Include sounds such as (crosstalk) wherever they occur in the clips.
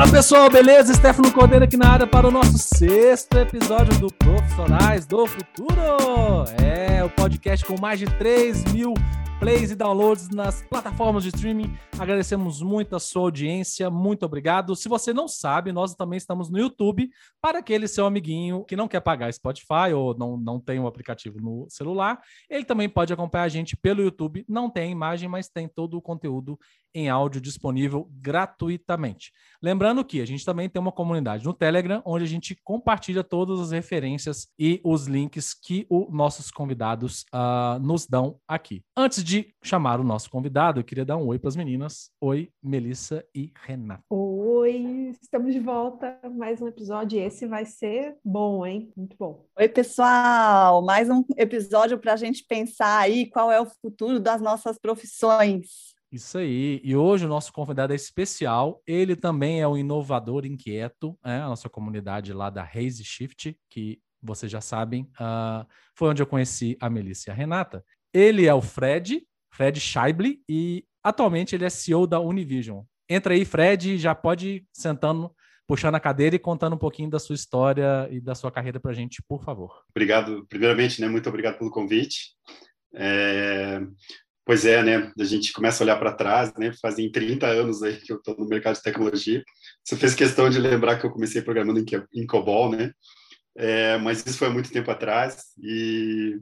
Fala pessoal, beleza? Stefano Cordeiro aqui na área para o nosso sexto episódio do Profissionais do Futuro. É o podcast com mais de 3 mil plays e downloads nas plataformas de streaming. Agradecemos muito a sua audiência, muito obrigado. Se você não sabe, nós também estamos no YouTube para aquele seu amiguinho que não quer pagar Spotify ou não, não tem o um aplicativo no celular. Ele também pode acompanhar a gente pelo YouTube. Não tem imagem, mas tem todo o conteúdo em áudio disponível gratuitamente. Lembrando que a gente também tem uma comunidade no Telegram, onde a gente compartilha todas as referências e os links que os nossos convidados uh, nos dão aqui. Antes de chamar o nosso convidado, eu queria dar um oi para as meninas. Oi, Melissa e Renata. Oi, estamos de volta. Mais um episódio. Esse vai ser bom, hein? Muito bom. Oi, pessoal. Mais um episódio para a gente pensar aí qual é o futuro das nossas profissões. Isso aí. E hoje o nosso convidado é especial. Ele também é um inovador inquieto, é a nossa comunidade lá da Raise Shift, que vocês já sabem, uh, foi onde eu conheci a Melissa e a Renata. Ele é o Fred, Fred Scheible, e atualmente ele é CEO da Univision. Entra aí, Fred, já pode sentando, puxando a cadeira e contando um pouquinho da sua história e da sua carreira para a gente, por favor. Obrigado, primeiramente, né, muito obrigado pelo convite. É, Pois é, né? A gente começa a olhar para trás, né? Fazem 30 anos aí que eu estou no mercado de tecnologia. Você fez questão de lembrar que eu comecei programando em, COBOL, né? É, mas isso foi há muito tempo atrás e,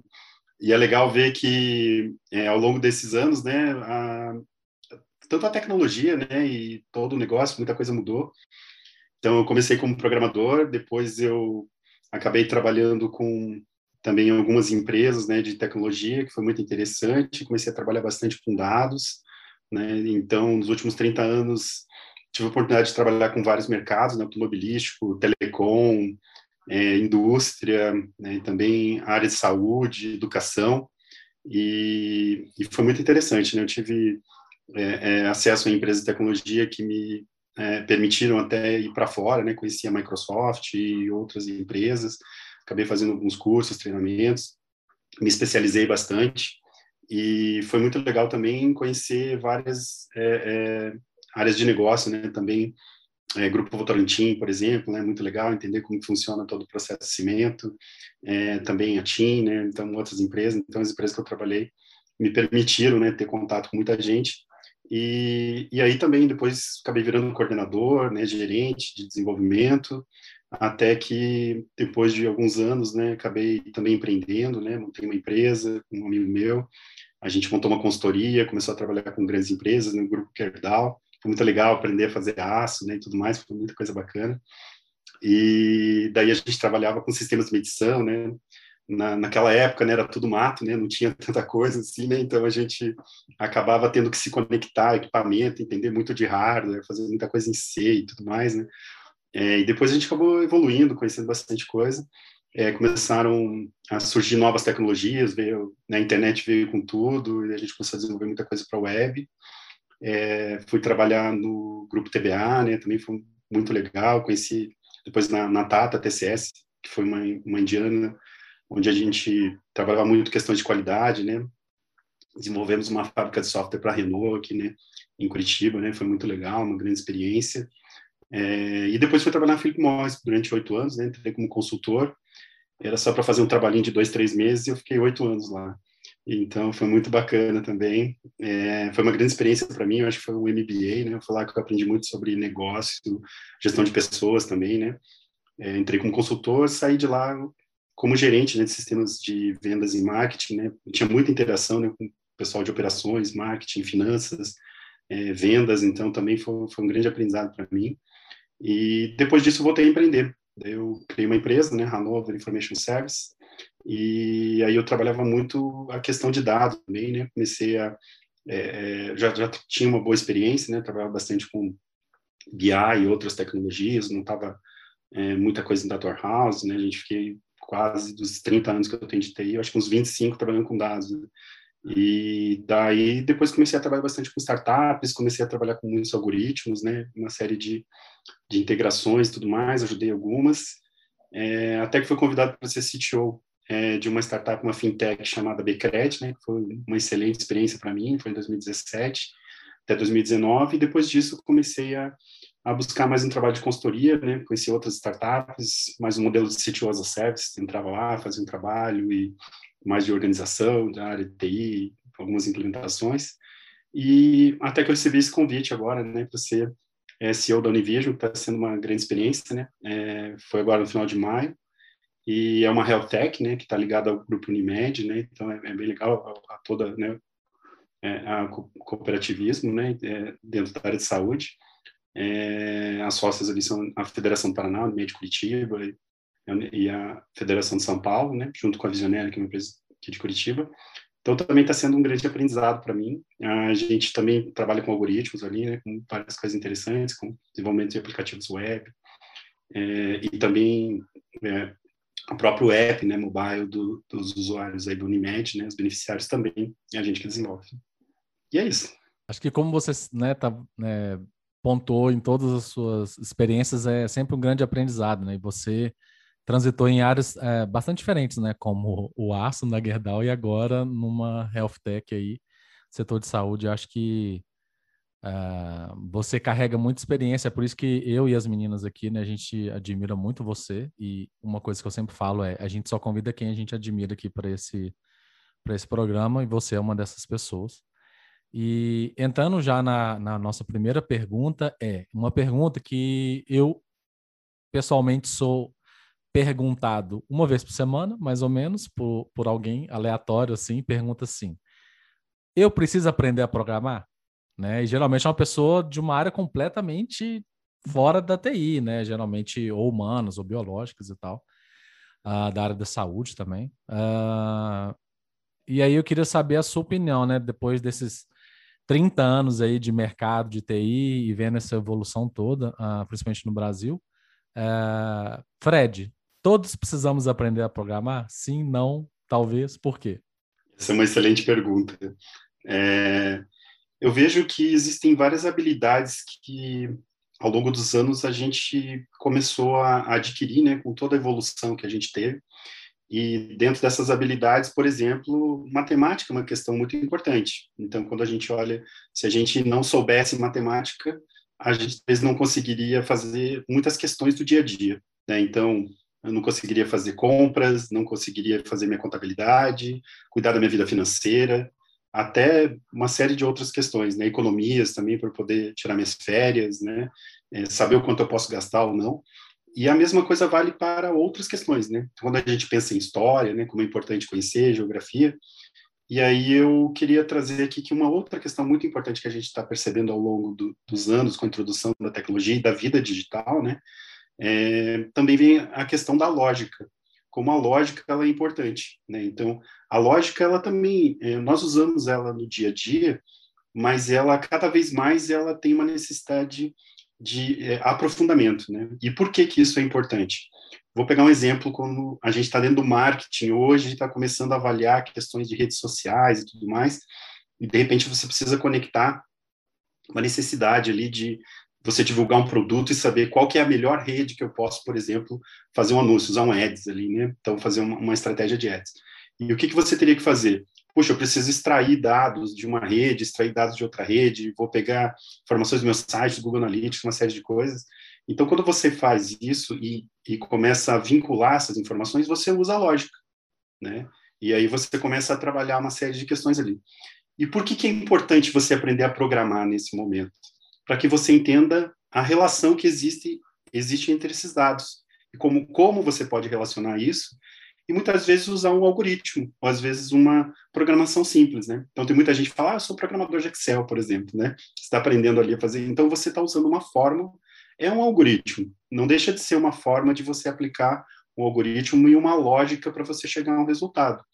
e é legal ver que é, ao longo desses anos, né? A, tanto a tecnologia, né? E todo o negócio, muita coisa mudou. Então eu comecei como programador, depois eu acabei trabalhando com também em algumas empresas né, de tecnologia, que foi muito interessante. Comecei a trabalhar bastante com dados. Né? Então, nos últimos 30 anos, tive a oportunidade de trabalhar com vários mercados, né, automobilístico, telecom, é, indústria, né, também área de saúde, educação, e, e foi muito interessante. Né? Eu tive é, é, acesso a empresas de tecnologia que me é, permitiram até ir para fora, né? conheci a Microsoft e outras empresas, acabei fazendo alguns cursos, treinamentos, me especializei bastante e foi muito legal também conhecer várias é, é, áreas de negócio, né? Também é, Grupo Votorantim, por exemplo, né? Muito legal entender como funciona todo o processo de cimento, é, também a TIM, né? Então outras empresas, então as empresas que eu trabalhei me permitiram, né? Ter contato com muita gente e, e aí também depois acabei virando coordenador, né? Gerente de desenvolvimento até que depois de alguns anos, né, acabei também empreendendo, né, montei uma empresa com um amigo meu, a gente montou uma consultoria, começou a trabalhar com grandes empresas no grupo Kerdal, foi muito legal aprender a fazer aço, né, e tudo mais, foi muita coisa bacana. E daí a gente trabalhava com sistemas de medição, né, na, naquela época, né, era tudo mato, né, não tinha (laughs) tanta coisa assim, né, então a gente acabava tendo que se conectar equipamento, entender muito de hardware, fazer muita coisa em C e tudo mais, né, é, e depois a gente acabou evoluindo, conhecendo bastante coisa. É, começaram a surgir novas tecnologias, veio, na internet veio com tudo, e a gente começou a desenvolver muita coisa para a web. É, fui trabalhar no grupo TBA, né, também foi muito legal, conheci depois na, na Tata TCS, que foi uma, uma indiana, onde a gente trabalhava muito questões de qualidade, né, desenvolvemos uma fábrica de software para a Renault aqui, né, em Curitiba, né, foi muito legal, uma grande experiência. É, e depois fui trabalhar na Philip Morris durante oito anos, né? Entrei como consultor. Era só para fazer um trabalhinho de dois, três meses e eu fiquei oito anos lá. Então foi muito bacana também. É, foi uma grande experiência para mim. Eu acho que foi um MBA, né? Foi lá que eu aprendi muito sobre negócio, gestão de pessoas também, né? É, entrei como consultor, saí de lá como gerente né, de sistemas de vendas e marketing, né? Eu tinha muita interação né, com o pessoal de operações, marketing, finanças, é, vendas. Então também foi, foi um grande aprendizado para mim. E depois disso voltei a empreender. Eu criei uma empresa, né, Hanover Information Service, e aí eu trabalhava muito a questão de dados também, né, comecei a, é, é já, já tinha uma boa experiência, né, trabalhava bastante com BI e outras tecnologias, não estava é, muita coisa em data warehouse, né, a gente fiquei quase dos 30 anos que eu tenho de TI, eu acho que uns 25 trabalhando com dados, né? E daí depois comecei a trabalhar bastante com startups, comecei a trabalhar com muitos algoritmos, né, uma série de, de integrações e tudo mais, ajudei algumas, é, até que fui convidado para ser CTO é, de uma startup, uma fintech chamada Becred, né, foi uma excelente experiência para mim, foi em 2017 até 2019, e depois disso comecei a, a buscar mais um trabalho de consultoria, né? Conheci outras startups, mais um modelo de CTO as a service, entrava lá, fazia um trabalho e mais de organização, da área de TI, algumas implementações. E até que eu recebi esse convite agora, né, para ser é, CEO da Univision, que está sendo uma grande experiência, né? É, foi agora no final de maio. E é uma health tech, né, que está ligada ao grupo Unimed, né? Então é, é bem legal a, a toda, né, é, a cooperativismo, né, é, dentro da área de saúde. É, as sócias ali são a Federação do Paraná, de Curitiba e, e, a Federação de São Paulo, né, junto com a Visionária, que é uma empresa aqui de Curitiba. Então, também está sendo um grande aprendizado para mim. A gente também trabalha com algoritmos ali, né, com várias coisas interessantes, com desenvolvimento de aplicativos web, é, e também é, o próprio app, né, mobile do, dos usuários aí do Unimed, né, os beneficiários também, é a gente que desenvolve. E é isso. Acho que como você né, tá, né, pontuou em todas as suas experiências, é sempre um grande aprendizado, né? E você transitou em áreas é, bastante diferentes, né? Como o aço na Gerdau e agora numa health tech aí, setor de saúde. Acho que uh, você carrega muita experiência, é por isso que eu e as meninas aqui, né? A gente admira muito você e uma coisa que eu sempre falo é a gente só convida quem a gente admira aqui para esse para esse programa e você é uma dessas pessoas. E entrando já na, na nossa primeira pergunta, é uma pergunta que eu pessoalmente sou perguntado uma vez por semana, mais ou menos, por, por alguém aleatório, assim, pergunta assim: Eu preciso aprender a programar? Né? E geralmente é uma pessoa de uma área completamente fora da TI, né? Geralmente ou humanas ou biológicas e tal, uh, da área da saúde também. Uh, e aí eu queria saber a sua opinião, né? Depois desses 30 anos aí de mercado de TI e vendo essa evolução toda, uh, principalmente no Brasil. Uh, Fred, todos precisamos aprender a programar? Sim, não, talvez, por quê? Essa é uma excelente pergunta. É, eu vejo que existem várias habilidades que, ao longo dos anos, a gente começou a adquirir, né, com toda a evolução que a gente teve. E dentro dessas habilidades, por exemplo, matemática é uma questão muito importante. Então, quando a gente olha, se a gente não soubesse matemática, a gente talvez não conseguiria fazer muitas questões do dia a dia. Né? Então, eu não conseguiria fazer compras, não conseguiria fazer minha contabilidade, cuidar da minha vida financeira, até uma série de outras questões, né? Economias também para poder tirar minhas férias, né? É, saber o quanto eu posso gastar ou não. E a mesma coisa vale para outras questões, né? Quando a gente pensa em história, né, como é importante conhecer geografia, e aí eu queria trazer aqui que uma outra questão muito importante que a gente está percebendo ao longo do, dos anos com a introdução da tecnologia e da vida digital, né, é, também vem a questão da lógica, como a lógica ela é importante, né? Então a lógica ela também é, nós usamos ela no dia a dia, mas ela cada vez mais ela tem uma necessidade de é, aprofundamento, né? E por que que isso é importante? Vou pegar um exemplo quando a gente está dentro do marketing hoje, está começando a avaliar questões de redes sociais e tudo mais, e de repente você precisa conectar uma necessidade ali de você divulgar um produto e saber qual que é a melhor rede que eu posso, por exemplo, fazer um anúncio, usar um ads ali, né? Então fazer uma, uma estratégia de ads. E o que que você teria que fazer? puxa, eu preciso extrair dados de uma rede, extrair dados de outra rede, vou pegar informações do meu site, do Google Analytics, uma série de coisas. Então, quando você faz isso e, e começa a vincular essas informações, você usa a lógica, né? E aí você começa a trabalhar uma série de questões ali. E por que, que é importante você aprender a programar nesse momento? Para que você entenda a relação que existe, existe entre esses dados e como, como você pode relacionar isso e muitas vezes usar um algoritmo, ou às vezes uma programação simples, né? Então tem muita gente que fala, ah, eu sou programador de Excel, por exemplo, né? Você está aprendendo ali a fazer, então você está usando uma fórmula, é um algoritmo, não deixa de ser uma forma de você aplicar um algoritmo e uma lógica para você chegar a um resultado.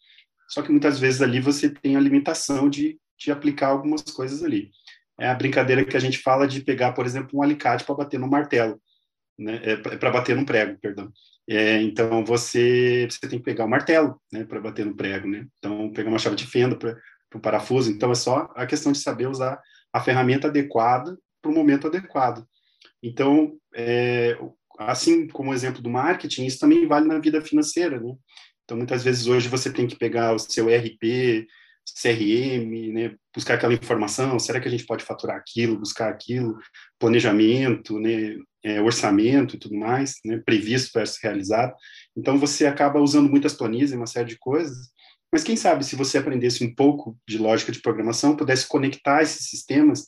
Só que muitas vezes ali você tem a limitação de, de aplicar algumas coisas ali. É a brincadeira que a gente fala de pegar, por exemplo, um alicate para bater no martelo, né? É, para bater no prego, perdão. É, então você, você tem que pegar o martelo, né, para bater no prego, né? Então pegar uma chave de fenda para o parafuso. Então é só a questão de saber usar a ferramenta adequada para o momento adequado. Então, é, assim como o exemplo do marketing, isso também vale na vida financeira, né? Então muitas vezes hoje você tem que pegar o seu ERP, CRM, né, buscar aquela informação, será que a gente pode faturar aquilo, buscar aquilo, planejamento, né, é, orçamento e tudo mais, né, previsto versus realizado. Então, você acaba usando muitas planilhas e uma série de coisas, mas quem sabe se você aprendesse um pouco de lógica de programação, pudesse conectar esses sistemas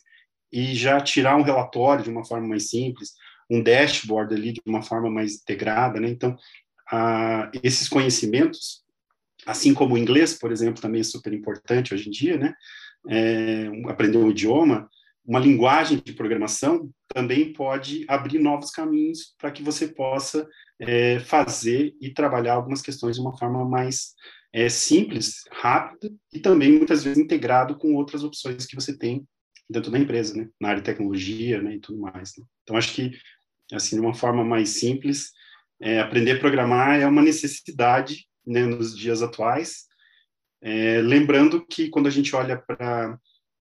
e já tirar um relatório de uma forma mais simples, um dashboard ali de uma forma mais integrada, né? Então, a, esses conhecimentos, assim como o inglês, por exemplo, também é super importante hoje em dia, né? É, aprender um idioma, uma linguagem de programação também pode abrir novos caminhos para que você possa é, fazer e trabalhar algumas questões de uma forma mais é, simples, rápida e também muitas vezes integrado com outras opções que você tem dentro da empresa, né? Na área de tecnologia, né? E tudo mais. Né? Então acho que assim de uma forma mais simples, é, aprender a programar é uma necessidade né, nos dias atuais. É, lembrando que quando a gente olha para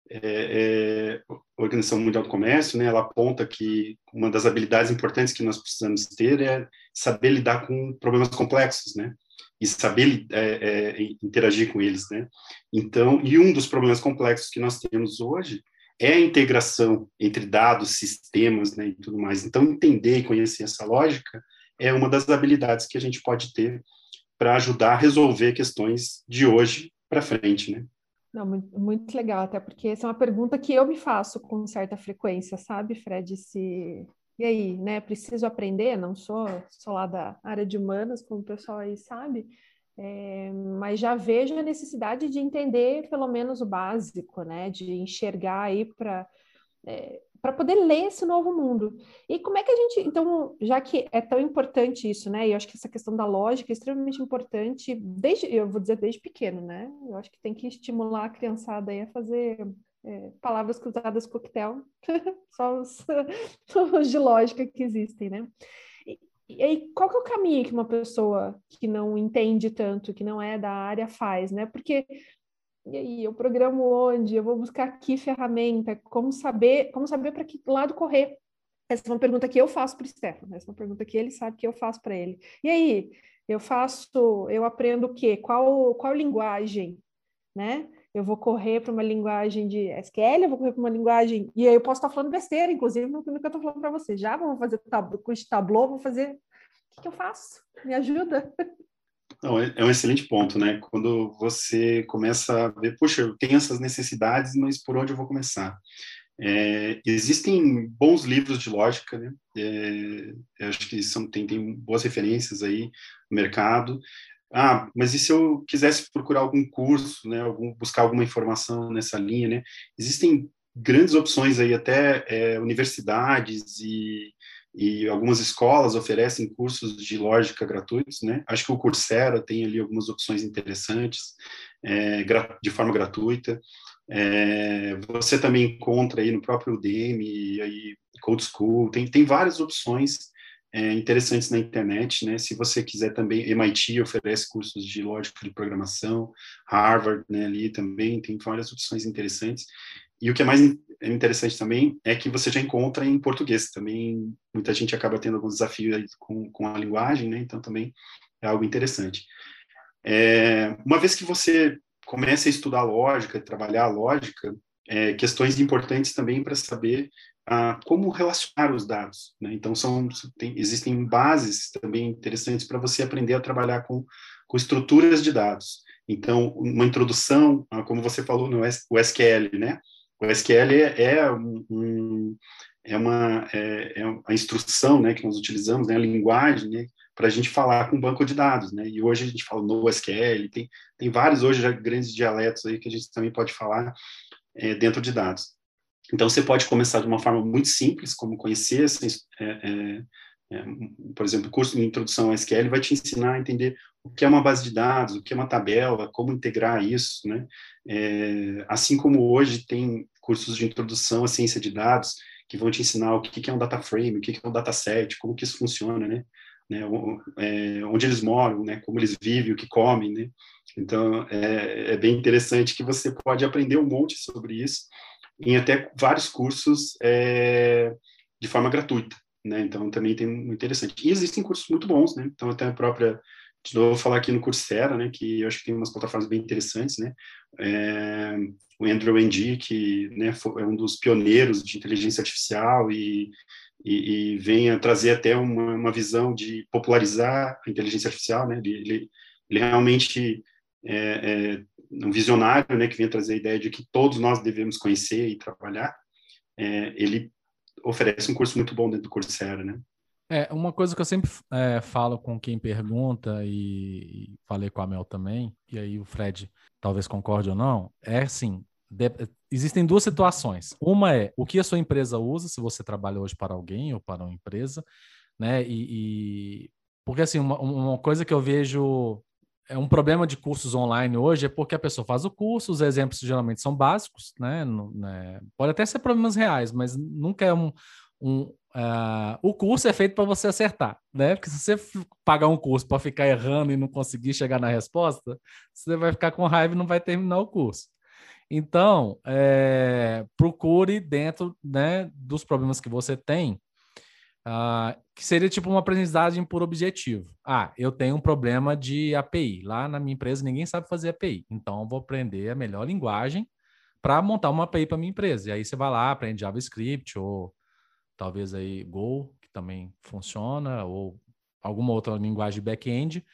é, é, Organização Mundial do Comércio, né, ela aponta que uma das habilidades importantes que nós precisamos ter é saber lidar com problemas complexos, né? E saber é, é, interagir com eles, né? Então, e um dos problemas complexos que nós temos hoje é a integração entre dados, sistemas, né, e tudo mais. Então, entender e conhecer essa lógica é uma das habilidades que a gente pode ter para ajudar a resolver questões de hoje para frente, né? Não, muito, muito, legal, até porque essa é uma pergunta que eu me faço com certa frequência, sabe, Fred? Se e aí, né? Preciso aprender, não sou, sou lá da área de humanas, como o pessoal aí sabe, é, mas já vejo a necessidade de entender pelo menos o básico, né? De enxergar aí para é, para poder ler esse novo mundo. E como é que a gente, então, já que é tão importante isso, né? E eu acho que essa questão da lógica é extremamente importante, desde, eu vou dizer desde pequeno, né? Eu acho que tem que estimular a criançada aí a fazer é, palavras cruzadas coquetel, (laughs) só os, (laughs) os de lógica que existem, né? E aí, qual que é o caminho que uma pessoa que não entende tanto, que não é da área, faz, né? Porque e aí, eu programo onde? Eu vou buscar que ferramenta? Como saber, como saber para que lado correr? Essa é uma pergunta que eu faço para o Stefano, essa é uma pergunta que ele sabe que eu faço para ele. E aí, eu faço, eu aprendo o quê? Qual, qual linguagem, né? Eu vou correr para uma linguagem de SQL, eu vou correr para uma linguagem. E aí eu posso estar falando besteira, inclusive, no que eu estou falando para você. Já vamos fazer tab curso de vou fazer. O que, que eu faço? Me ajuda? (laughs) Não, é, é um excelente ponto, né? Quando você começa a ver, puxa, eu tenho essas necessidades, mas por onde eu vou começar? É, existem bons livros de lógica, né? É, acho que são, tem, tem boas referências aí no mercado. Ah, mas e se eu quisesse procurar algum curso, né? Algum, buscar alguma informação nessa linha, né? Existem grandes opções aí, até é, universidades e e algumas escolas oferecem cursos de lógica gratuitos, né? Acho que o Coursera tem ali algumas opções interessantes é, de forma gratuita. É, você também encontra aí no próprio Udemy, aí Code School, tem, tem várias opções é, interessantes na internet, né? Se você quiser também, MIT oferece cursos de lógica de programação, Harvard, né, ali também tem várias opções interessantes. E o que é mais interessante também é que você já encontra em português. Também muita gente acaba tendo alguns desafios com, com a linguagem, né? Então também é algo interessante. É, uma vez que você começa a estudar lógica, trabalhar a lógica, é, questões importantes também para saber ah, como relacionar os dados. Né? Então são tem, existem bases também interessantes para você aprender a trabalhar com, com estruturas de dados. Então, uma introdução, como você falou no SQL, né? O SQL é, é, um, é uma é, é a instrução né, que nós utilizamos, né, a linguagem né, para a gente falar com um banco de dados. Né, e hoje a gente fala no SQL, tem, tem vários hoje já grandes dialetos aí que a gente também pode falar é, dentro de dados. Então, você pode começar de uma forma muito simples, como conhecer, é, é, é, por exemplo, o curso de introdução ao SQL vai te ensinar a entender o que é uma base de dados, o que é uma tabela, como integrar isso, né? É, assim como hoje tem cursos de introdução à ciência de dados que vão te ensinar o que é um data frame, o que é um dataset, como que isso funciona, né? né é, onde eles moram, né? Como eles vivem, o que comem, né? Então, é, é bem interessante que você pode aprender um monte sobre isso em até vários cursos é, de forma gratuita, né? Então, também tem muito interessante. E existem cursos muito bons, né? Então, até a própria de novo falar aqui no Coursera, né, que eu acho que tem umas plataformas bem interessantes, né, é, o Andrew Ng, que né, é um dos pioneiros de inteligência artificial e, e, e vem a trazer até uma, uma, visão de popularizar a inteligência artificial, né, ele, ele, ele realmente é, é, um visionário, né, que vem trazer a ideia de que todos nós devemos conhecer e trabalhar, é, ele oferece um curso muito bom dentro do Coursera, né. É, uma coisa que eu sempre é, falo com quem pergunta, e, e, falei com a Mel também, e aí o Fred talvez concorde ou não, é assim: de, existem duas situações. Uma é o que a sua empresa usa, se você trabalha hoje para alguém ou para uma empresa, né? E, e porque assim, uma, uma coisa que eu vejo é um problema de cursos online hoje é porque a pessoa faz o curso, os exemplos geralmente são básicos, né? né? Pode até ser problemas reais, mas nunca é um, um, uh, o curso é feito para você acertar, né? Porque se você pagar um curso para ficar errando e não conseguir chegar na resposta, você vai ficar com raiva e não vai terminar o curso. Então, é, procure dentro né, dos problemas que você tem, uh, que seria tipo uma aprendizagem por objetivo. Ah, eu tenho um problema de API. Lá na minha empresa ninguém sabe fazer API. Então, eu vou aprender a melhor linguagem para montar uma API para minha empresa. E aí você vai lá, aprende JavaScript ou talvez aí Go, que também funciona, ou alguma outra linguagem de back-end,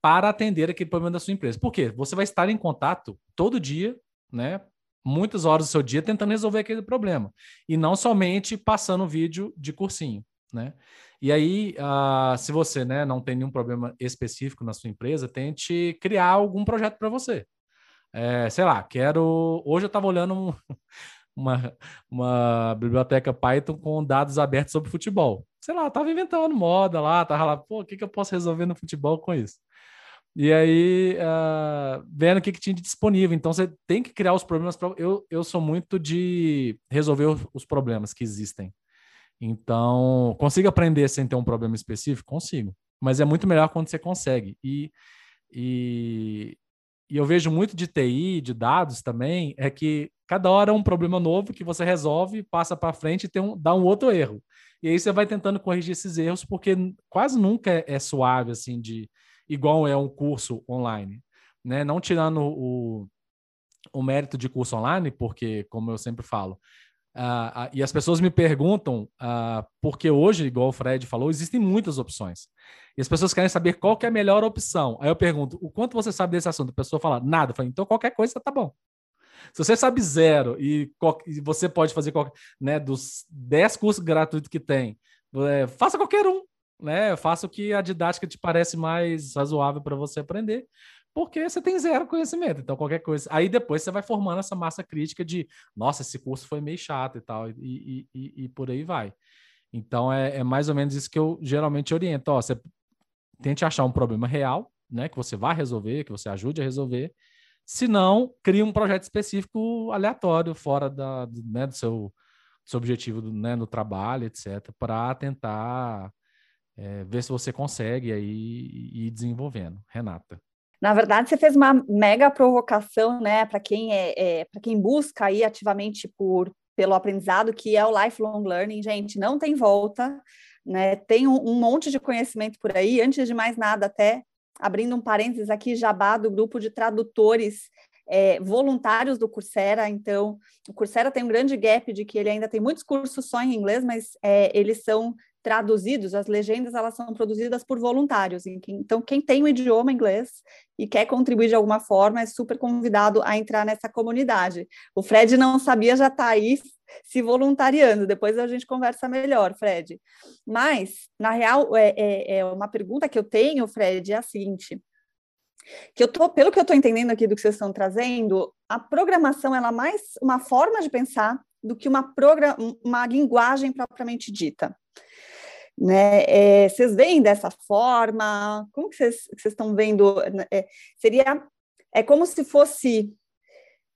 para atender aquele problema da sua empresa. Por quê? Você vai estar em contato todo dia, né? Muitas horas do seu dia tentando resolver aquele problema. E não somente passando vídeo de cursinho, né? E aí, uh, se você né, não tem nenhum problema específico na sua empresa, tente criar algum projeto para você. É, sei lá, quero. Hoje eu estava olhando um, uma, uma biblioteca Python com dados abertos sobre futebol. Sei lá, tava inventando moda lá, tava lá, pô, o que, que eu posso resolver no futebol com isso? E aí, uh, vendo o que, que tinha disponível. Então, você tem que criar os problemas. Pra... Eu, eu sou muito de resolver os problemas que existem. Então, consigo aprender sem ter um problema específico? Consigo. Mas é muito melhor quando você consegue. E, e, e eu vejo muito de TI, de dados também, é que cada hora é um problema novo que você resolve, passa para frente e tem um, dá um outro erro. E aí você vai tentando corrigir esses erros, porque quase nunca é, é suave, assim, de igual é um curso online. Né? Não tirando o, o mérito de curso online, porque, como eu sempre falo, Uh, uh, e as pessoas me perguntam, uh, porque hoje, igual o Fred falou, existem muitas opções. E as pessoas querem saber qual que é a melhor opção. Aí eu pergunto, o quanto você sabe desse assunto? A pessoa fala, nada. Eu falo, então qualquer coisa tá bom. Se você sabe zero e, e você pode fazer qualquer, né, dos 10 cursos gratuitos que tem, é, faça qualquer um. Né? Faça o que a didática te parece mais razoável para você aprender porque você tem zero conhecimento. Então, qualquer coisa. Aí depois você vai formando essa massa crítica de, nossa, esse curso foi meio chato e tal, e, e, e por aí vai. Então, é, é, mais ou menos isso que eu geralmente oriento. Ó, você tente achar um problema real, né, que você vai resolver, que você ajude a resolver. Se não, crie um projeto específico aleatório, fora da, né, do seu, do seu objetivo do, né, no trabalho, etc., para tentar é, ver se você consegue aí ir desenvolvendo. Renata. Na verdade, você fez uma mega provocação, né, para quem é, é para quem busca aí ativamente por pelo aprendizado, que é o lifelong learning, gente, não tem volta, né? Tem um, um monte de conhecimento por aí. Antes de mais nada, até abrindo um parênteses aqui, jabá do grupo de tradutores é, voluntários do Coursera. Então, o Coursera tem um grande gap de que ele ainda tem muitos cursos só em inglês, mas é, eles são traduzidos, as legendas elas são produzidas por voluntários. Então, quem tem o idioma inglês e quer contribuir de alguma forma é super convidado a entrar nessa comunidade. O Fred não sabia, já está aí se voluntariando. Depois a gente conversa melhor, Fred. Mas, na real, é, é, é uma pergunta que eu tenho, Fred, é a seguinte que eu tô, pelo que eu estou entendendo aqui do que vocês estão trazendo, a programação ela é mais uma forma de pensar do que uma, uma linguagem propriamente dita. Né? É, vocês veem dessa forma? Como que vocês, vocês estão vendo? É, seria é como se fosse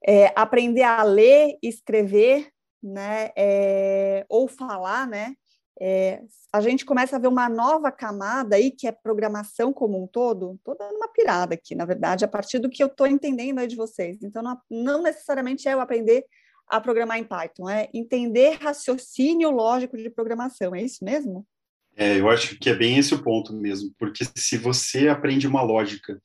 é, aprender a ler, escrever, né? É, ou falar, né? É, a gente começa a ver uma nova camada aí que é programação como um todo. Estou dando uma pirada aqui, na verdade, a partir do que eu estou entendendo aí de vocês. Então, não, não necessariamente é eu aprender a programar em Python, é entender raciocínio lógico de programação. É isso mesmo? É, eu acho que é bem esse o ponto mesmo, porque se você aprende uma lógica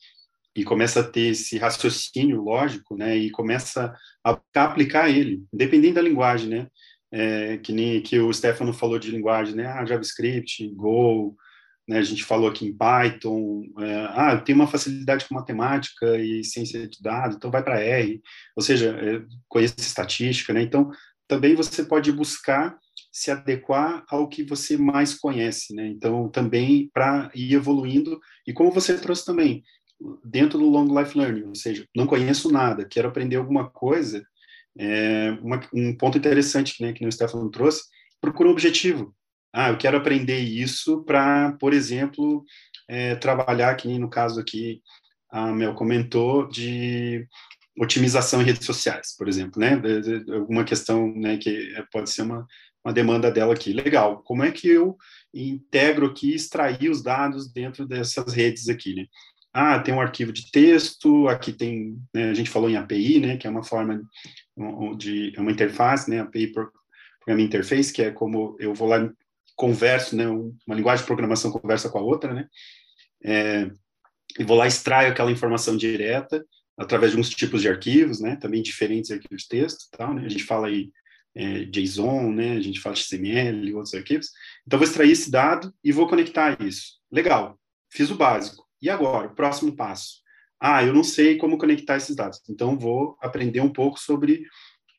e começa a ter esse raciocínio lógico, né, e começa a aplicar ele, independente da linguagem, né, é, que nem que o Stefano falou de linguagem, né, ah, JavaScript, Go, né, a gente falou aqui em Python, é, ah, tem uma facilidade com matemática e ciência de dados, então vai para R, ou seja, é, conhece estatística, né, então também você pode buscar se adequar ao que você mais conhece, né, então também para ir evoluindo, e como você trouxe também, dentro do Long Life Learning, ou seja, não conheço nada, quero aprender alguma coisa, é, uma, um ponto interessante né, que o Stefano trouxe, procura um objetivo, ah, eu quero aprender isso para, por exemplo, é, trabalhar, que nem no caso aqui, a Mel comentou, de otimização em redes sociais, por exemplo, né? Alguma questão né, que pode ser uma, uma demanda dela aqui. Legal, como é que eu integro aqui, extrair os dados dentro dessas redes aqui, né? Ah, tem um arquivo de texto, aqui tem, né, a gente falou em API, né, que é uma forma de, é uma interface, né, API Programming Interface, que é como eu vou lá converso, né, uma linguagem de programação conversa com a outra, né, é, e vou lá extraio aquela informação direta através de uns tipos de arquivos, né, também diferentes arquivos de texto, tal, né, a gente fala aí é, JSON, né, a gente fala XML outros arquivos, então vou extrair esse dado e vou conectar isso. Legal, fiz o básico. E agora, o próximo passo? Ah, eu não sei como conectar esses dados, então vou aprender um pouco sobre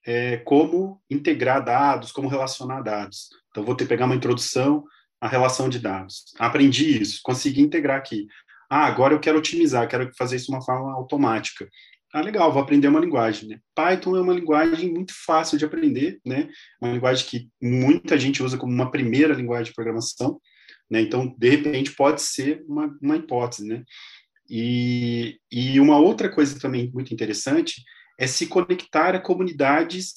é, como integrar dados, como relacionar dados. Então, vou ter que pegar uma introdução à relação de dados. Aprendi isso, consegui integrar aqui. Ah, agora eu quero otimizar, quero fazer isso de uma forma automática. Ah, legal, vou aprender uma linguagem. Né? Python é uma linguagem muito fácil de aprender, né? Uma linguagem que muita gente usa como uma primeira linguagem de programação, né? Então, de repente, pode ser uma, uma hipótese, né? E, e uma outra coisa também muito interessante é se conectar a comunidades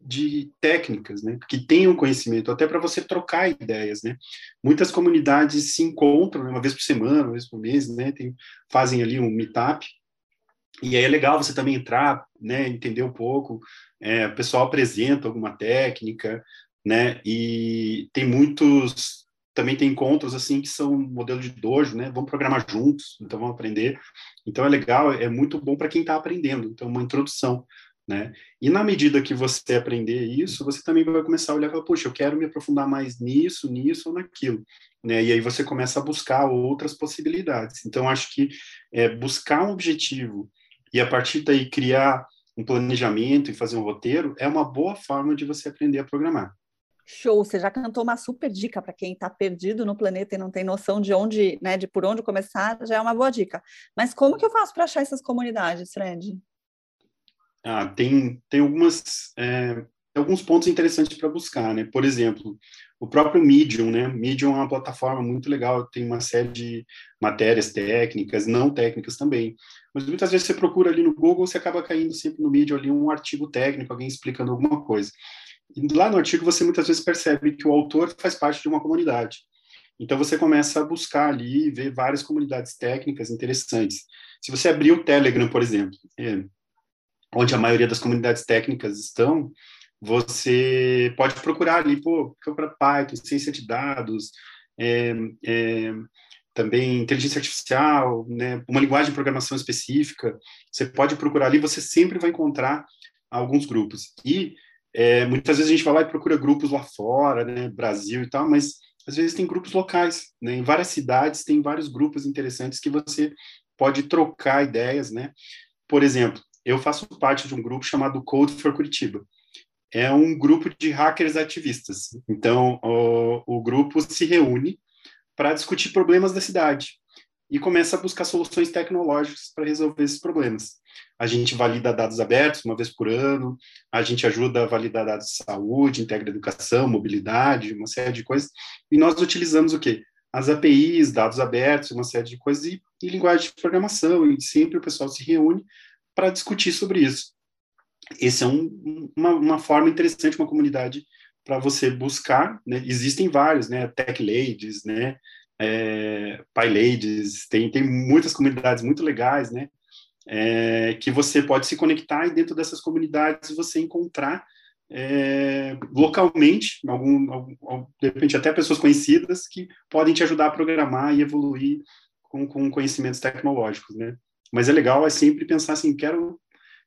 de técnicas, né, que tenham conhecimento, até para você trocar ideias, né. Muitas comunidades se encontram né, uma vez por semana, uma vez por mês, né, tem, fazem ali um meetup, e aí é legal você também entrar, né, entender um pouco, é, o pessoal apresenta alguma técnica, né, e tem muitos, também tem encontros, assim, que são modelo de dojo, né, vamos programar juntos, então vamos aprender, então é legal, é muito bom para quem está aprendendo. Então, uma introdução. Né? E na medida que você aprender isso, você também vai começar a olhar falar, poxa, eu quero me aprofundar mais nisso, nisso ou naquilo. Né? E aí você começa a buscar outras possibilidades. Então, acho que é, buscar um objetivo e a partir daí criar um planejamento e fazer um roteiro é uma boa forma de você aprender a programar. Show, você já cantou uma super dica para quem está perdido no planeta e não tem noção de onde, né, de por onde começar, já é uma boa dica. Mas como que eu faço para achar essas comunidades, Fred? Ah, tem, tem algumas, é, alguns pontos interessantes para buscar, né? Por exemplo, o próprio Medium, né? Medium é uma plataforma muito legal, tem uma série de matérias técnicas, não técnicas também. Mas muitas vezes você procura ali no Google, você acaba caindo sempre no Medium ali um artigo técnico, alguém explicando alguma coisa. E lá no artigo você muitas vezes percebe que o autor faz parte de uma comunidade. Então você começa a buscar ali e ver várias comunidades técnicas interessantes. Se você abrir o Telegram, por exemplo, é, onde a maioria das comunidades técnicas estão, você pode procurar ali, pô, para Python, ciência de dados, é, é, também inteligência artificial, né, uma linguagem de programação específica. Você pode procurar ali, você sempre vai encontrar alguns grupos. E é, muitas vezes a gente vai lá e procura grupos lá fora, né, Brasil e tal, mas às vezes tem grupos locais, né, em várias cidades tem vários grupos interessantes que você pode trocar ideias, né. Por exemplo, eu faço parte de um grupo chamado Code for Curitiba. É um grupo de hackers ativistas. Então, o, o grupo se reúne para discutir problemas da cidade e começa a buscar soluções tecnológicas para resolver esses problemas. A gente valida dados abertos uma vez por ano, a gente ajuda a validar dados de saúde, integra educação, mobilidade, uma série de coisas, e nós utilizamos o quê? As APIs, dados abertos, uma série de coisas, e, e linguagem de programação, e sempre o pessoal se reúne para discutir sobre isso. Esse é um, uma, uma forma interessante, uma comunidade para você buscar, né? existem vários, né, Tech Ladies, né, é, PyLadies, tem, tem muitas comunidades muito legais, né? É, que você pode se conectar e dentro dessas comunidades você encontrar é, localmente, algum, algum, de repente até pessoas conhecidas que podem te ajudar a programar e evoluir com, com conhecimentos tecnológicos, né? Mas é legal é sempre pensar assim, quero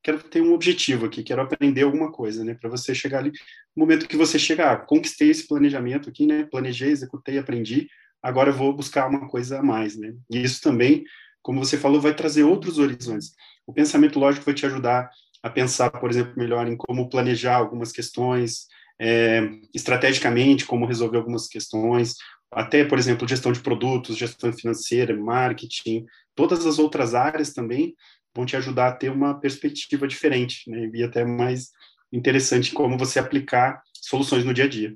quero ter um objetivo aqui, quero aprender alguma coisa, né? Para você chegar ali, no momento que você chegar, ah, conquistei esse planejamento aqui, né? Planejei, executei, aprendi, agora vou buscar uma coisa a mais, né? E isso também, como você falou, vai trazer outros horizontes. O pensamento lógico vai te ajudar a pensar, por exemplo, melhor em como planejar algumas questões, é, estrategicamente, como resolver algumas questões, até, por exemplo, gestão de produtos, gestão financeira, marketing, todas as outras áreas também vão te ajudar a ter uma perspectiva diferente, né? E até mais interessante como você aplicar soluções no dia a dia.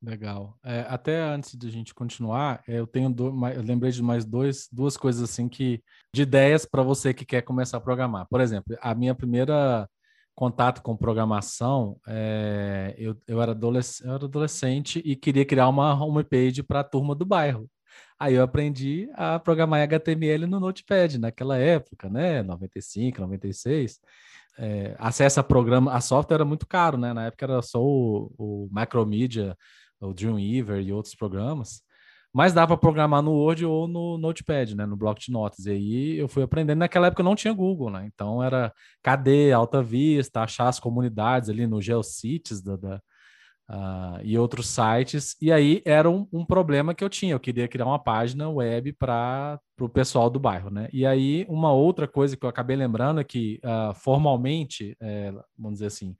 Legal. É, até antes de a gente continuar, eu tenho do, eu lembrei de mais dois, duas coisas assim que de ideias para você que quer começar a programar. Por exemplo, a minha primeira contato com programação, é, eu, eu, era eu, era adolescente e queria criar uma homepage para a turma do bairro. Aí eu aprendi a programar HTML no Notepad naquela época, né? 95, 96. É, acesso a programa, a software era muito caro, né? Na época era só o, o Macromedia, o Dreamweaver e outros programas. Mas dava para programar no Word ou no Notepad, né? No bloco de notas. E aí eu fui aprendendo. Naquela época não tinha Google, né? Então era KD, Alta Vista, achar as comunidades ali no GeoCities da, da uh, e outros sites. E aí era um, um, problema que eu tinha. Eu queria criar uma página web para o pessoal do bairro, né? E aí uma outra coisa que eu acabei lembrando é que uh, formalmente, é, vamos dizer assim,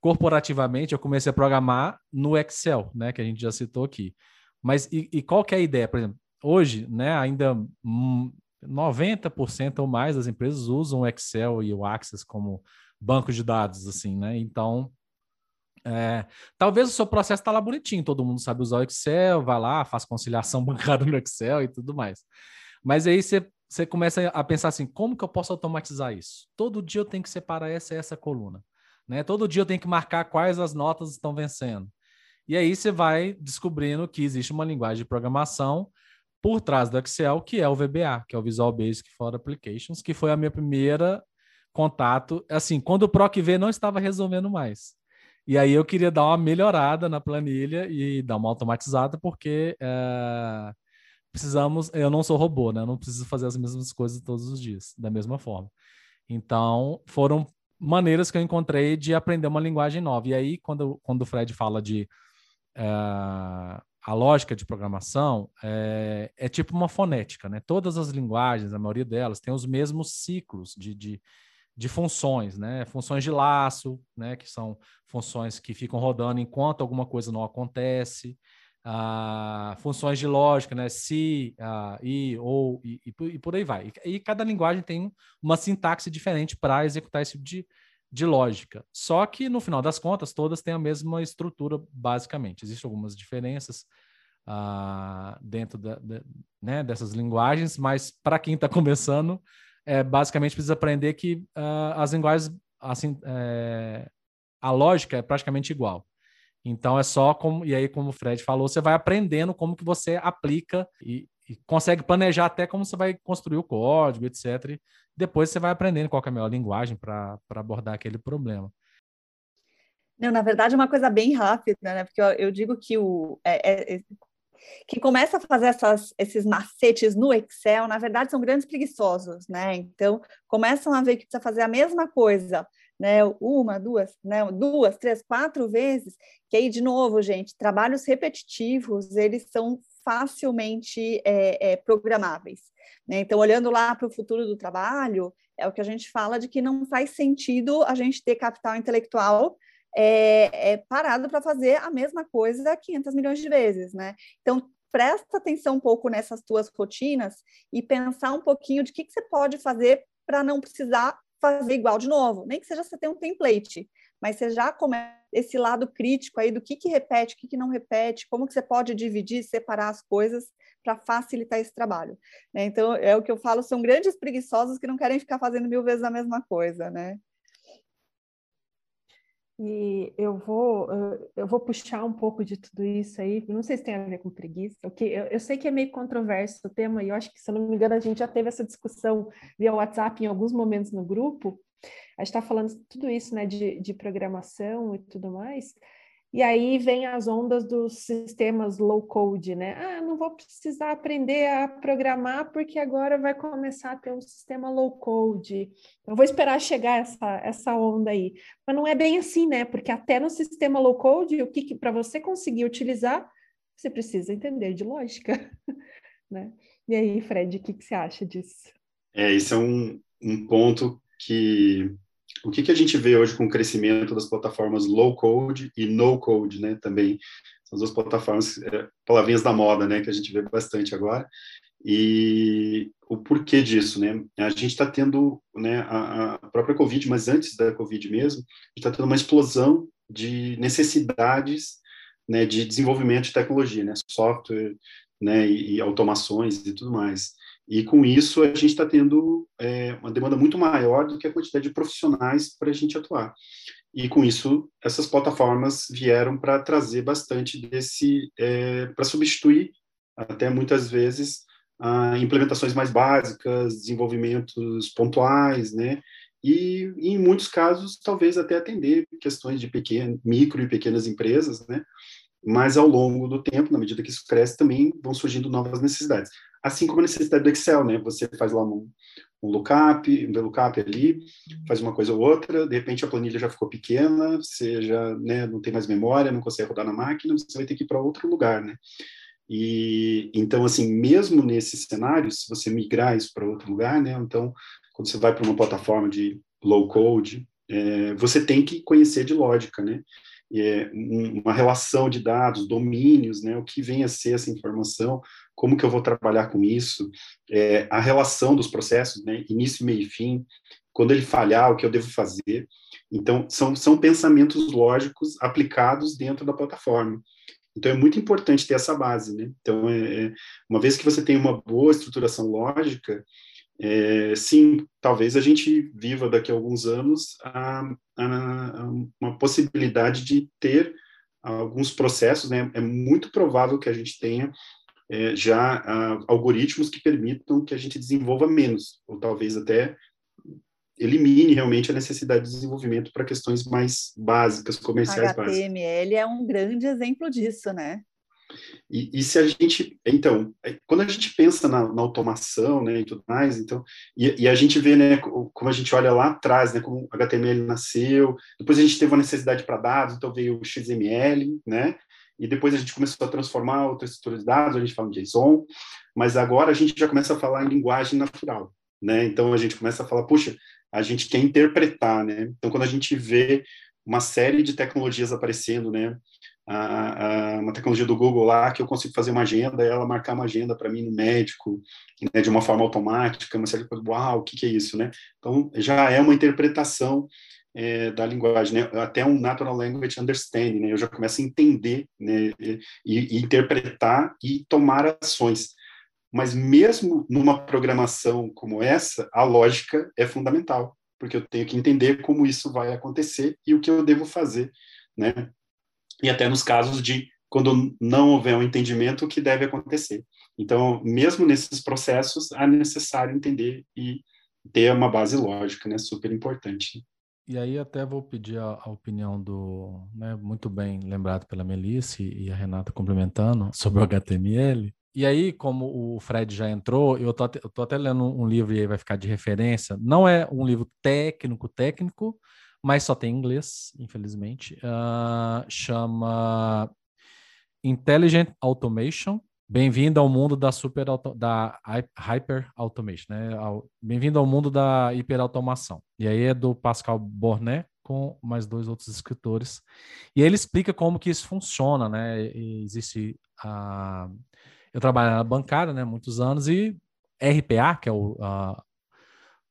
corporativamente, eu comecei a programar no Excel, né? Que a gente já citou aqui. Mas e, e qual que é a ideia? Por exemplo, hoje, né? Ainda 90% ou mais das empresas usam o Excel e o Access como banco de dados, assim, né? Então, é, talvez o seu processo está lá bonitinho, todo mundo sabe usar o Excel, vai lá, faz conciliação (laughs) bancária no Excel e tudo mais. Mas aí você, você começa a pensar assim, como que eu posso automatizar isso? Todo dia eu tenho que separar essa e essa coluna. Né? Todo dia eu tenho que marcar quais as notas estão vencendo. E aí você vai descobrindo que existe uma linguagem de programação por trás do Excel, que é o VBA, que é o Visual Basic for Applications, que foi a minha primeira contato. Assim, quando o PROC-V não estava resolvendo mais. E aí eu queria dar uma melhorada na planilha e dar uma automatizada, porque é, precisamos. Eu não sou robô, né? Eu não preciso fazer as mesmas coisas todos os dias, da mesma forma. Então, foram maneiras que eu encontrei de aprender uma linguagem nova. E aí, quando, quando o Fred fala de é, a lógica de programação, é, é, tipo uma fonética, né? Todas as linguagens, a maioria delas, têm os mesmos ciclos de, de de funções, né? Funções de laço, né? Que são funções que ficam rodando enquanto alguma coisa não acontece. Ah, funções de lógica, né? Se, ah, e, ou, e, e, por aí vai. E, e, cada linguagem tem uma sintaxe diferente para executar esse tipo de, de lógica. Só que, no final das contas, todas têm a mesma estrutura, basicamente. Existem algumas diferenças ah, dentro da, de, né, dessas linguagens, mas para quem está (laughs) começando, é, basicamente precisa aprender que uh, as linguagens, assim, é, a lógica é praticamente igual. Então é só como, e aí como o Fred falou, você vai aprendendo como que você aplica e, e consegue planejar até como você vai construir o código, etc. E depois você vai aprendendo qual é a melhor linguagem para abordar aquele problema. Não, na verdade é uma coisa bem rápida, né? Porque eu, eu digo que o, é, é, que começa a fazer essas, esses macetes no Excel, na verdade, são grandes preguiçosos, né? Então, começam a ver que precisa fazer a mesma coisa, né? Uma, duas, né? Duas, três, quatro vezes, que aí, de novo, gente, trabalhos repetitivos, eles são facilmente é, é, programáveis. Né? Então, olhando lá para o futuro do trabalho, é o que a gente fala de que não faz sentido a gente ter capital intelectual é, é parado para fazer a mesma coisa 500 milhões de vezes, né? Então, presta atenção um pouco nessas tuas rotinas e pensar um pouquinho de que, que você pode fazer para não precisar fazer igual de novo, nem que seja você ter um template, mas você já começa esse lado crítico aí do que, que repete, o que, que não repete, como que você pode dividir, separar as coisas para facilitar esse trabalho. Né? Então, é o que eu falo, são grandes preguiçosos que não querem ficar fazendo mil vezes a mesma coisa, né? E eu vou, eu vou puxar um pouco de tudo isso aí, não sei se tem a ver com preguiça, o que eu, eu, sei que é meio controverso o tema, e eu acho que, se eu não me engano, a gente já teve essa discussão via WhatsApp em alguns momentos no grupo, A gente está falando tudo isso, né, de, de programação e tudo mais, e aí vem as ondas dos sistemas low code, né? Ah, não vou precisar aprender a programar porque agora vai começar a ter um sistema low code. Eu vou esperar chegar essa, essa onda aí. Mas não é bem assim, né? Porque até no sistema low code, o que, que para você conseguir utilizar, você precisa entender de lógica, (laughs) né? E aí, Fred, o que, que você acha disso? É, isso é um, um ponto que o que, que a gente vê hoje com o crescimento das plataformas low code e no code, né? Também são as duas plataformas, é, palavrinhas da moda, né? Que a gente vê bastante agora. E o porquê disso, né? A gente está tendo, né? A, a, própria Covid, mas antes da Covid mesmo, a gente está tendo uma explosão de necessidades, né? De desenvolvimento de tecnologia, né? Software, né? E, e automações e tudo mais. E com isso a gente está tendo é, uma demanda muito maior do que a quantidade de profissionais para a gente atuar. E com isso essas plataformas vieram para trazer bastante desse, é, para substituir até muitas vezes implementações mais básicas, desenvolvimentos pontuais, né? E em muitos casos talvez até atender questões de pequeno, micro e pequenas empresas, né? Mas ao longo do tempo, na medida que isso cresce, também vão surgindo novas necessidades assim como a necessidade do Excel, né? Você faz lá um, um lookup, um VLOOKUP ali, faz uma coisa ou outra, de repente a planilha já ficou pequena, você já né, não tem mais memória, não consegue rodar na máquina, você vai ter que ir para outro lugar, né? E então, assim, mesmo nesses cenários, se você migrar isso para outro lugar, né? Então, quando você vai para uma plataforma de low code, é, você tem que conhecer de lógica, né? É, uma relação de dados, domínios, né? O que vem a ser essa informação, como que eu vou trabalhar com isso, é, a relação dos processos, né, início, meio e fim, quando ele falhar, o que eu devo fazer. Então, são, são pensamentos lógicos aplicados dentro da plataforma. Então, é muito importante ter essa base, né? Então, é, é uma vez que você tem uma boa estruturação lógica, é, sim, talvez a gente viva daqui a alguns anos a, a, a uma possibilidade de ter alguns processos, né? É muito provável que a gente tenha é, já uh, algoritmos que permitam que a gente desenvolva menos, ou talvez até elimine realmente a necessidade de desenvolvimento para questões mais básicas, comerciais HTML básicas. HTML é um grande exemplo disso, né? E, e, se a gente, então, é, quando a gente pensa na, na automação, né, e tudo mais, então, e, e, a gente vê, né, como a gente olha lá atrás, né, como o HTML nasceu, depois a gente teve uma necessidade para dados, então veio o XML, né, e depois a gente começou a transformar outras estruturas de dados, a gente fala em JSON, mas agora a gente já começa a falar em linguagem natural, né? Então a gente começa a falar, puxa, a gente quer interpretar, né? Então quando a gente vê uma série de tecnologias aparecendo, né? A, a, uma tecnologia do Google lá que eu consigo fazer uma agenda ela marcar uma agenda para mim no médico, né, de uma forma automática, uma série de coisas, uau, o que, que é isso, né? Então já é uma interpretação é, da linguagem, né? até um natural language understanding, né? eu já começo a entender né? e, e, interpretar e tomar ações. Mas mesmo numa programação como essa, a lógica é fundamental, porque eu tenho que entender como isso vai acontecer e o que eu devo fazer, né? E até nos casos de quando não houver um entendimento, o que deve acontecer. Então, mesmo nesses processos, é necessário entender e ter uma base lógica, né? Super importante. E aí até vou pedir a, a opinião do, né, muito bem lembrado pela Melissa e a Renata complementando sobre o HTML. E aí, como o Fred já entrou, eu tô, eu tô até lendo um livro e aí vai ficar de referência. Não é um livro técnico, técnico, mas só tem inglês, infelizmente. Uh, chama Intelligent Automation, Bem-vindo ao mundo da super da hyper automation, né? Bem-vindo ao mundo da hiperautomação. E aí é do Pascal Bornet com mais dois outros escritores. E ele explica como que isso funciona, né? Existe a eu trabalho na bancária, né, muitos anos e RPA, que é o,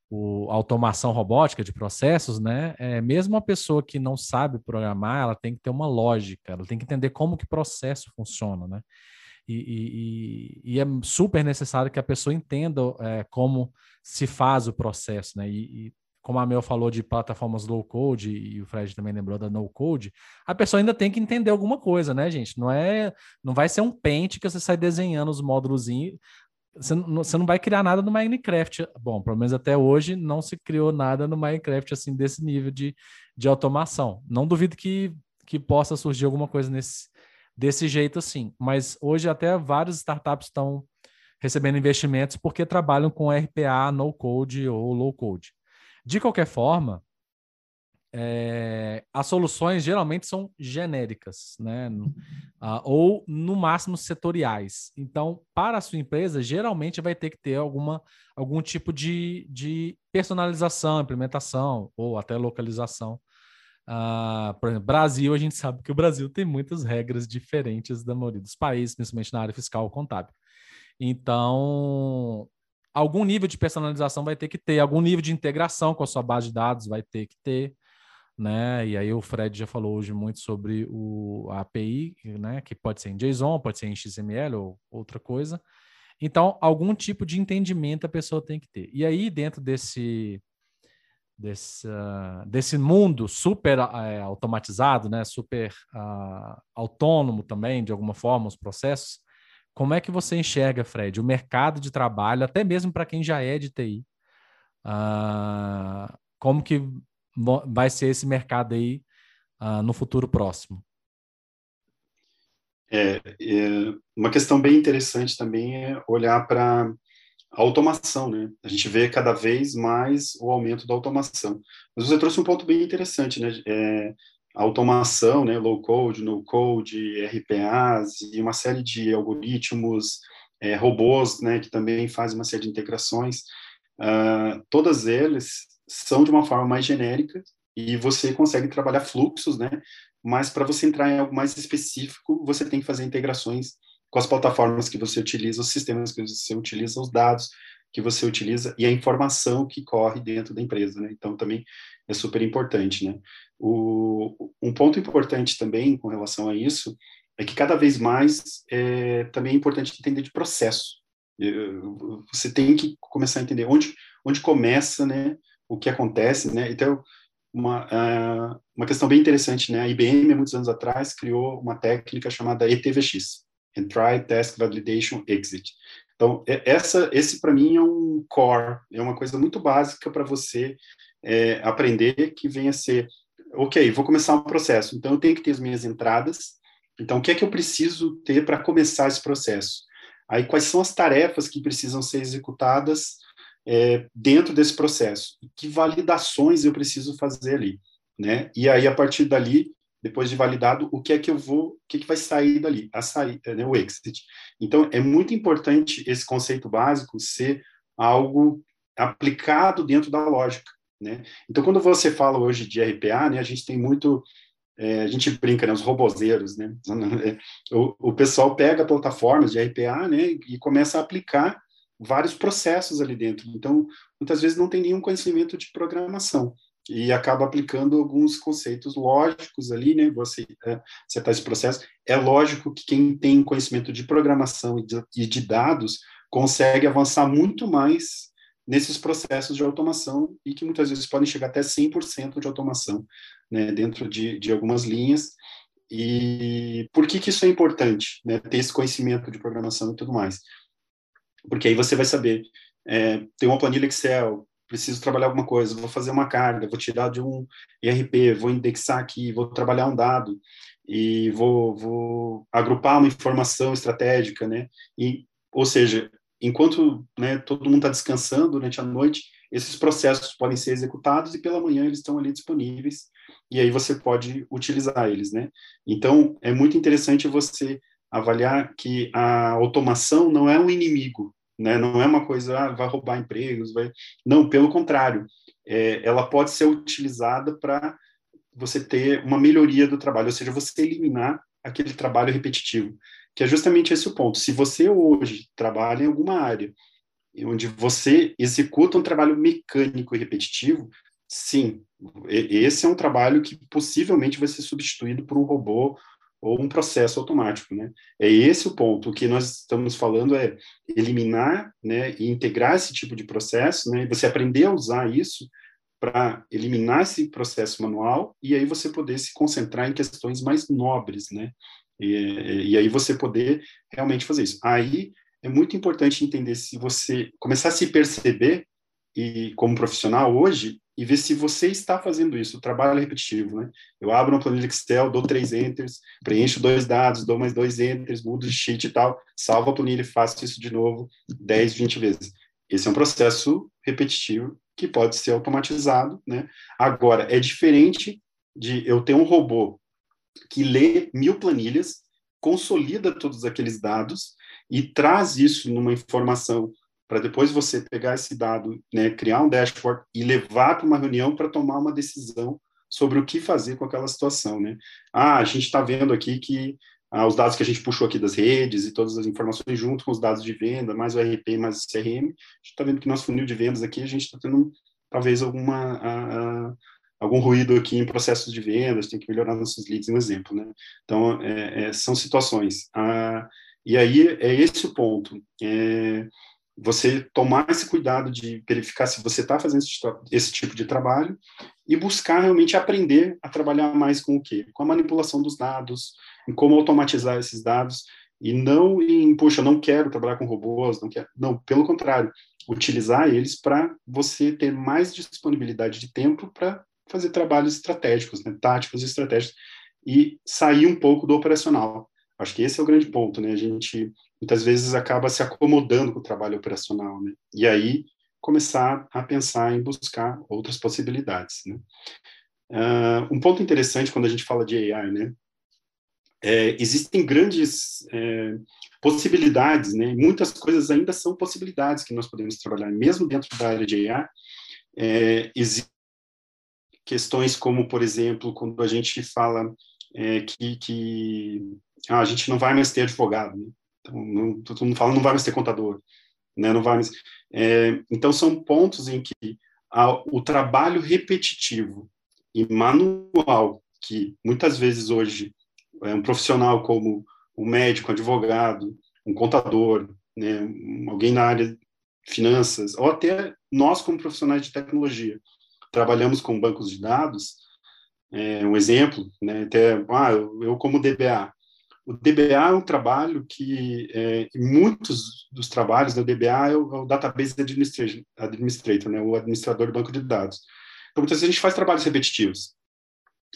o automação robótica de processos, né? É, mesmo a pessoa que não sabe programar, ela tem que ter uma lógica, ela tem que entender como que processo funciona, né? E, e, e, é super necessário que a pessoa entenda é, como se faz o processo, né? E, e, como a Mel falou de plataformas low code e o Fred também lembrou da no code, a pessoa ainda tem que entender alguma coisa, né, gente? Não é, não vai ser um pente que você sai desenhando os módulos você não, você não vai criar nada no Minecraft. Bom, pelo menos até hoje não se criou nada no Minecraft assim desse nível de, de automação. Não duvido que, que possa surgir alguma coisa nesse, desse jeito assim. Mas hoje até várias startups estão recebendo investimentos porque trabalham com RPA, no code ou low code. De qualquer forma, é, as soluções geralmente são genéricas, né? Uh, ou no máximo setoriais. Então, para a sua empresa, geralmente vai ter que ter alguma, algum tipo de, de personalização, implementação ou até localização. Uh, por exemplo, Brasil, a gente sabe que o Brasil tem muitas regras diferentes da maioria dos países, principalmente na área fiscal ou contábil. Então, algum nível de personalização vai ter que ter, algum nível de integração com a sua base de dados vai ter que ter né? E aí o Fred já falou hoje muito sobre o a API, né? Que pode ser em JSON, pode ser em XML ou outra coisa. Então, algum tipo de entendimento a pessoa tem que ter. E aí, dentro desse desse, uh, desse mundo super uh, automatizado, né? Super uh, autônomo também, de alguma forma, os processos. Como é que você enxerga, Fred, o mercado de trabalho, até mesmo para quem já é de TI? Ah, como que vai ser esse mercado aí uh, no futuro próximo? É, é, uma questão bem interessante também é olhar para a automação, né? A gente vê cada vez mais o aumento da automação. Mas você trouxe um ponto bem interessante, né? É, a automação, né? Low code, no code, RPAs e uma série de algoritmos, é, robôs, né? Que também fazem uma série de integrações. Uh, todas eles são de uma forma mais genérica e você consegue trabalhar fluxos, né? Mas para você entrar em algo mais específico, você tem que fazer integrações com as plataformas que você utiliza, os sistemas que você utiliza, os dados que você utiliza e a informação que corre dentro da empresa, né? Então também é super importante, né? O, um ponto importante também com relação a isso é que cada vez mais é também é importante entender de processo. Você tem que começar a entender onde onde começa, né? O que acontece, né? Então, uma, uh, uma questão bem interessante, né? A IBM, há muitos anos atrás, criou uma técnica chamada ETVX, Entry, Task, Validation, Exit. Então, essa, esse para mim é um core, é uma coisa muito básica para você é, aprender que venha a ser, ok, vou começar um processo, então eu tenho que ter as minhas entradas, então o que é que eu preciso ter para começar esse processo? Aí quais são as tarefas que precisam ser executadas é, dentro desse processo. Que validações eu preciso fazer ali, né? E aí a partir dali, depois de validado, o que é que eu vou, o que, é que vai sair dali, a sair, né, o exit. Então é muito importante esse conceito básico ser algo aplicado dentro da lógica, né? Então quando você fala hoje de RPA, né, a gente tem muito é, a gente brinca, né, os robozeiros, né? (laughs) O, o pessoal pega plataformas de RPA, né, e começa a aplicar vários processos ali dentro. Então, muitas vezes não tem nenhum conhecimento de programação e acaba aplicando alguns conceitos lógicos ali, né? Você é, acertar esse processo. É lógico que quem tem conhecimento de programação e de, e de dados consegue avançar muito mais nesses processos de automação e que muitas vezes podem chegar até 100% de automação, né? Dentro de, de algumas linhas. E por que que isso é importante, né? Ter esse conhecimento de programação e tudo mais porque aí você vai saber, é, tem uma planilha Excel, preciso trabalhar alguma coisa, vou fazer uma carga, vou tirar de um IRP, vou indexar aqui, vou trabalhar um dado e vou, vou agrupar uma informação estratégica, né? E, ou seja, enquanto né, todo mundo está descansando durante a noite, esses processos podem ser executados e pela manhã eles estão ali disponíveis e aí você pode utilizar eles, né? Então, é muito interessante você avaliar que a automação não é um inimigo, né? Não é uma coisa ah, vai roubar empregos, vai não, pelo contrário, é, ela pode ser utilizada para você ter uma melhoria do trabalho, ou seja, você eliminar aquele trabalho repetitivo, que é justamente esse o ponto. Se você hoje trabalha em alguma área onde você executa um trabalho mecânico e repetitivo, sim, esse é um trabalho que possivelmente vai ser substituído por um robô ou um processo automático, né? É esse o ponto. O que nós estamos falando é eliminar, né, e integrar esse tipo de processo, né? E você aprender a usar isso para eliminar esse processo manual e aí você poder se concentrar em questões mais nobres, né? E, e aí você poder realmente fazer isso. Aí é muito importante entender se você começar a se perceber e como profissional hoje e ver se você está fazendo isso. O trabalho é repetitivo, né? Eu abro uma planilha Excel, dou três enters, preencho dois dados, dou mais dois enters, mudo de sheet e tal, salvo a planilha e faço isso de novo 10, 20 vezes. Esse é um processo repetitivo que pode ser automatizado, né? Agora, é diferente de eu ter um robô que lê mil planilhas, consolida todos aqueles dados e traz isso numa informação para depois você pegar esse dado, né, criar um dashboard e levar para uma reunião para tomar uma decisão sobre o que fazer com aquela situação, né? Ah, a gente está vendo aqui que ah, os dados que a gente puxou aqui das redes e todas as informações junto com os dados de venda, mais o RP, mais o CRM, a gente está vendo que nosso funil de vendas aqui, a gente está tendo talvez alguma a, a, algum ruído aqui em processos de vendas, tem que melhorar nossos leads, um exemplo, né? Então, é, é, são situações. Ah, e aí é esse o ponto. É, você tomar esse cuidado de verificar se você está fazendo esse, esse, tipo de trabalho e buscar realmente aprender a trabalhar mais com o quê? Com a manipulação dos dados, em como automatizar esses dados e não em, puxa, não quero trabalhar com robôs, não quero, não, pelo contrário, utilizar eles para você ter mais disponibilidade de tempo para fazer trabalhos estratégicos, né, táticos e estratégicos e sair um pouco do operacional. Acho que esse é o grande ponto, né? A gente muitas vezes acaba se acomodando com o trabalho operacional, né? E aí começar a pensar em buscar outras possibilidades, né? Uh, um ponto interessante quando a gente fala de AI, né? É, existem grandes é, possibilidades, né? Muitas coisas ainda são possibilidades que nós podemos trabalhar, mesmo dentro da área de AI. É, existem questões como, por exemplo, quando a gente fala é, que, que ah, a gente não vai mais ter advogado, né? Então, não, todo mundo fala, não vai mais ter contador, né? Não vai mais. É, então, são pontos em que a, o trabalho repetitivo e manual, que muitas vezes hoje é um profissional como um médico, um advogado, um contador, né, alguém na área de finanças, ou até nós como profissionais de tecnologia, trabalhamos com bancos de dados, é, um exemplo, né, até, ah, eu, eu como DBA, o DBA é um trabalho que, é, muitos dos trabalhos do DBA é o, é o Database Administrator, administrator né, o administrador do banco de dados. Então, muitas vezes a gente faz trabalhos repetitivos.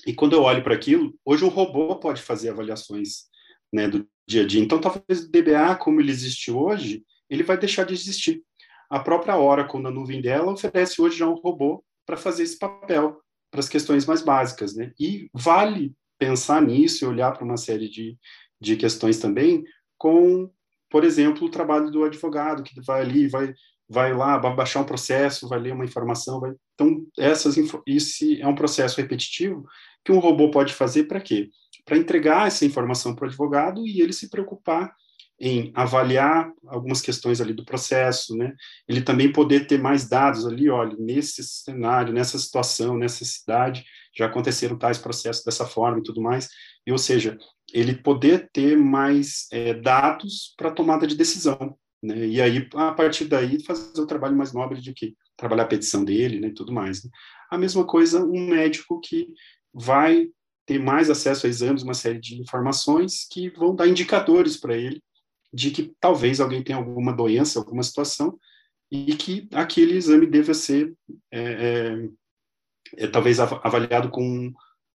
E quando eu olho para aquilo, hoje um robô pode fazer avaliações né, do dia a dia. Então, talvez o DBA, como ele existe hoje, ele vai deixar de existir. A própria Oracle, na nuvem dela, oferece hoje já um robô para fazer esse papel, para as questões mais básicas. Né? E vale pensar nisso e olhar para uma série de, de questões também com, por exemplo, o trabalho do advogado, que vai ali, vai, vai lá, vai baixar um processo, vai ler uma informação. Vai... Então, essas, isso é um processo repetitivo que um robô pode fazer para quê? Para entregar essa informação para o advogado e ele se preocupar em avaliar algumas questões ali do processo, né? Ele também poder ter mais dados ali, olha, nesse cenário, nessa situação, nessa cidade, já aconteceram tais processos dessa forma e tudo mais. E, ou seja, ele poder ter mais é, dados para tomada de decisão, né? E aí, a partir daí, fazer o trabalho mais nobre de que trabalhar a petição dele, né, e tudo mais. Né? A mesma coisa, um médico que vai ter mais acesso a exames, uma série de informações que vão dar indicadores para ele de que talvez alguém tenha alguma doença, alguma situação, e que aquele exame deva ser é, é, é, talvez avaliado com,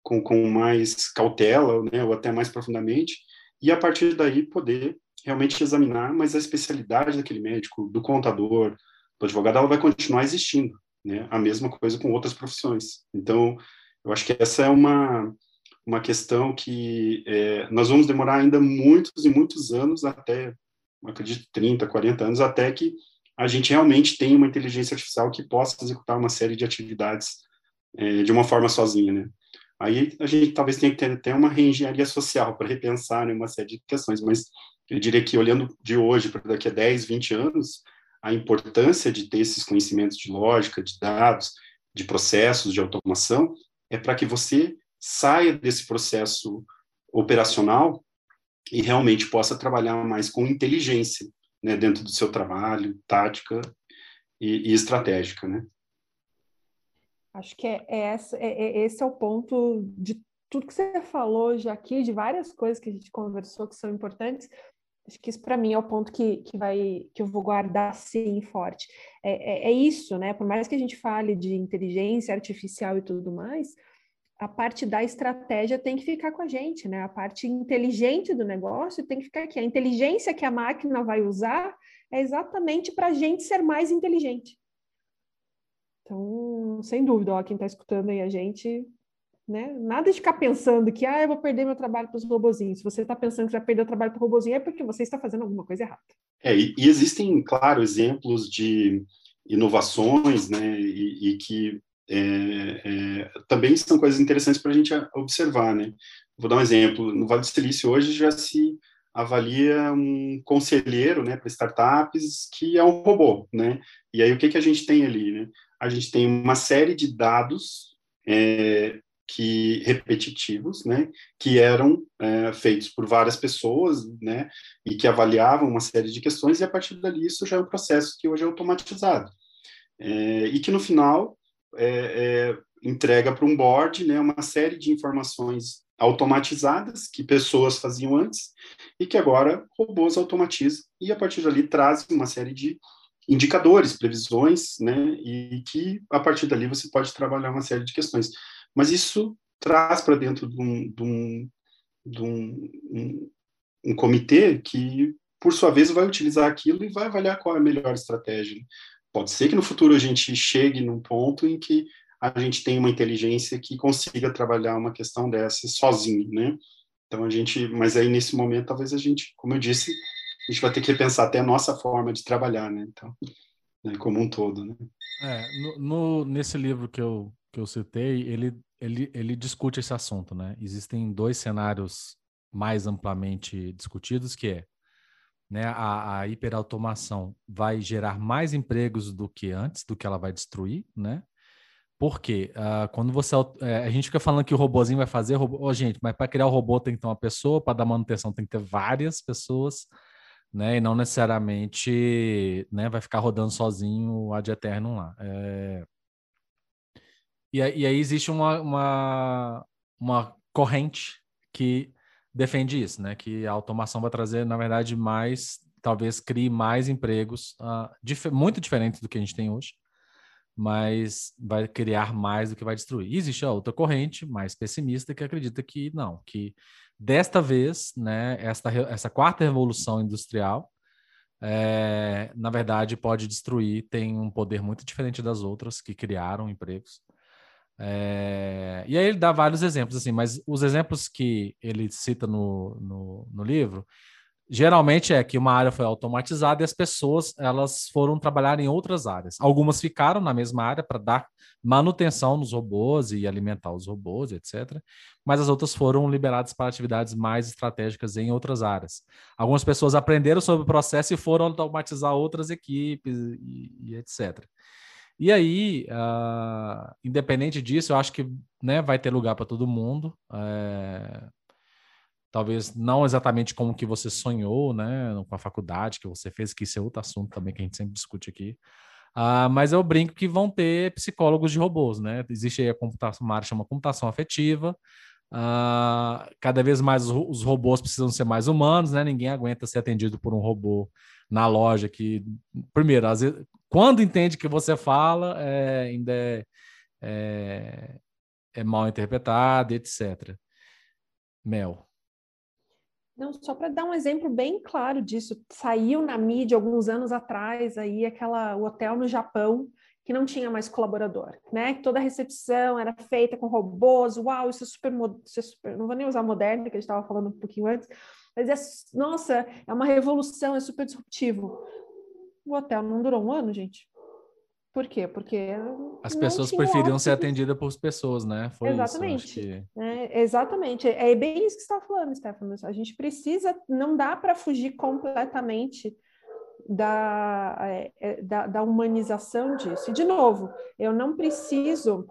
com, com, mais cautela, né, ou até mais profundamente, e a partir daí poder realmente examinar, mas a especialidade daquele médico, do contador, do advogado, ela vai continuar existindo, né, a mesma coisa com outras profissões. Então, eu acho que essa é uma, uma questão que é, nós vamos demorar ainda muitos e muitos anos até, acredito, 30, 40 anos, até que a gente realmente tenha uma inteligência artificial que possa executar uma série de atividades é, de uma forma sozinha, né? Aí a gente talvez tenha que ter até uma reengenharia social para repensar né, uma série de questões, mas eu diria que olhando de hoje para daqui a 10, 20 anos, a importância de ter esses conhecimentos de lógica, de dados, de processos, de automação, é para que você saia desse processo operacional e realmente possa trabalhar mais com inteligência, né, dentro do seu trabalho, tática e, e estratégica, né? Acho que é, é, é, é, esse é o ponto de tudo que você falou já aqui, de várias coisas que a gente conversou que são importantes, Acho que isso para mim é o ponto que, que vai que eu vou guardar sim forte. É, é, é, isso, né? Por mais que a gente fale de inteligência artificial e tudo mais, a parte da estratégia tem que ficar com a gente, né? A parte inteligente do negócio tem que ficar aqui. A inteligência que a máquina vai usar é exatamente para a gente ser mais inteligente. Então, sem dúvida, ó, quem está escutando aí a gente né? Nada de ficar pensando que ah, eu vou perder meu trabalho para os robozinhos. Se você está pensando que vai perder o trabalho para o robozinho, é porque você está fazendo alguma coisa errada. É, e, e existem, claro, exemplos de inovações, né, e, e que é, é, também são coisas interessantes para a gente observar, né? Vou dar um exemplo. No Vale do Silício hoje já se avalia um conselheiro, né, para startups que é um robô, né? E aí o que que a gente tem ali, né? A gente tem uma série de dados é, que repetitivos, né, que eram é, feitos por várias pessoas, né, e que avaliavam uma série de questões e a partir dali isso já é um processo que hoje é automatizado. É, e que no final é, é entrega para um board, né, uma série de informações automatizadas que pessoas faziam antes e que agora robôs automatizam e a partir dali trazem uma série de indicadores, previsões, né, e que a partir dali você pode trabalhar uma série de questões. Mas isso traz para dentro de, um, de, um, de um, um, comitê que, por sua vez, vai utilizar aquilo e vai avaliar qual é a melhor estratégia. Pode ser que no futuro a gente chegue num ponto em que a gente tenha uma inteligência que consiga trabalhar uma questão dessa sozinho, né? Então a gente, mas aí nesse momento talvez a gente, como eu disse, a gente vai ter que repensar até a nossa forma de trabalhar, né? Então, né, como um todo, né? É, no, no, nesse livro que eu que eu citei, ele ele, ele discute esse assunto, né? Existem dois cenários mais amplamente discutidos, que é né, a, a hiperautomação vai gerar mais empregos do que antes, do que ela vai destruir, né? Porque uh, quando você. É, a gente fica falando que o robôzinho vai fazer. Robô, oh, gente, mas para criar o robô tem que ter uma pessoa, para dar manutenção tem que ter várias pessoas, né? E não necessariamente né, vai ficar rodando sozinho ad eterno lá. É, e, e aí existe uma, uma, uma corrente que defende isso, né? Que a automação vai trazer, na verdade, mais, talvez crie mais empregos, uh, dif muito diferentes do que a gente tem hoje, mas vai criar mais do que vai destruir. E existe a outra corrente, mais pessimista, que acredita que não, que desta vez, né, esta, essa quarta revolução industrial, é, na verdade, pode destruir, tem um poder muito diferente das outras que criaram empregos. É, e aí ele dá vários exemplos, assim, mas os exemplos que ele cita no, no, no, livro, geralmente é que uma área foi automatizada e as pessoas elas foram trabalhar em outras áreas. Algumas ficaram na mesma área para dar manutenção nos robôs e alimentar os robôs, etc. Mas as outras foram liberadas para atividades mais estratégicas em outras áreas. Algumas pessoas aprenderam sobre o processo e foram automatizar outras equipes e, e etc. E aí, uh, independente disso, eu acho que né, vai ter lugar para todo mundo. É... Talvez não exatamente como que você sonhou, né, com a faculdade que você fez, que isso é outro assunto também que a gente sempre discute aqui. Uh, mas eu brinco que vão ter psicólogos de robôs, né? Existe aí a computação, uma área chama computação afetiva. Uh, cada vez mais os, os robôs precisam ser mais humanos, né? Ninguém aguenta ser atendido por um robô na loja que, primeiro, às vezes, quando entende que você fala, é, ainda é, é, é mal interpretado, etc. Mel. Não, só para dar um exemplo bem claro disso, saiu na mídia alguns anos atrás aí aquela o hotel no Japão que não tinha mais colaborador, né? Toda a recepção era feita com robôs. Uau, isso é super, isso é super não vou nem usar moderno, que a gente estava falando um pouquinho antes, mas é, nossa, é uma revolução, é super disruptivo. O hotel não durou um ano, gente. Por quê? Porque as pessoas preferiam ser atendidas por pessoas, né? Foi exatamente. Isso, que... é, exatamente. É bem isso que você está falando, Stefano. A gente precisa, não dá para fugir completamente da, é, é, da, da humanização disso. E, de novo, eu não preciso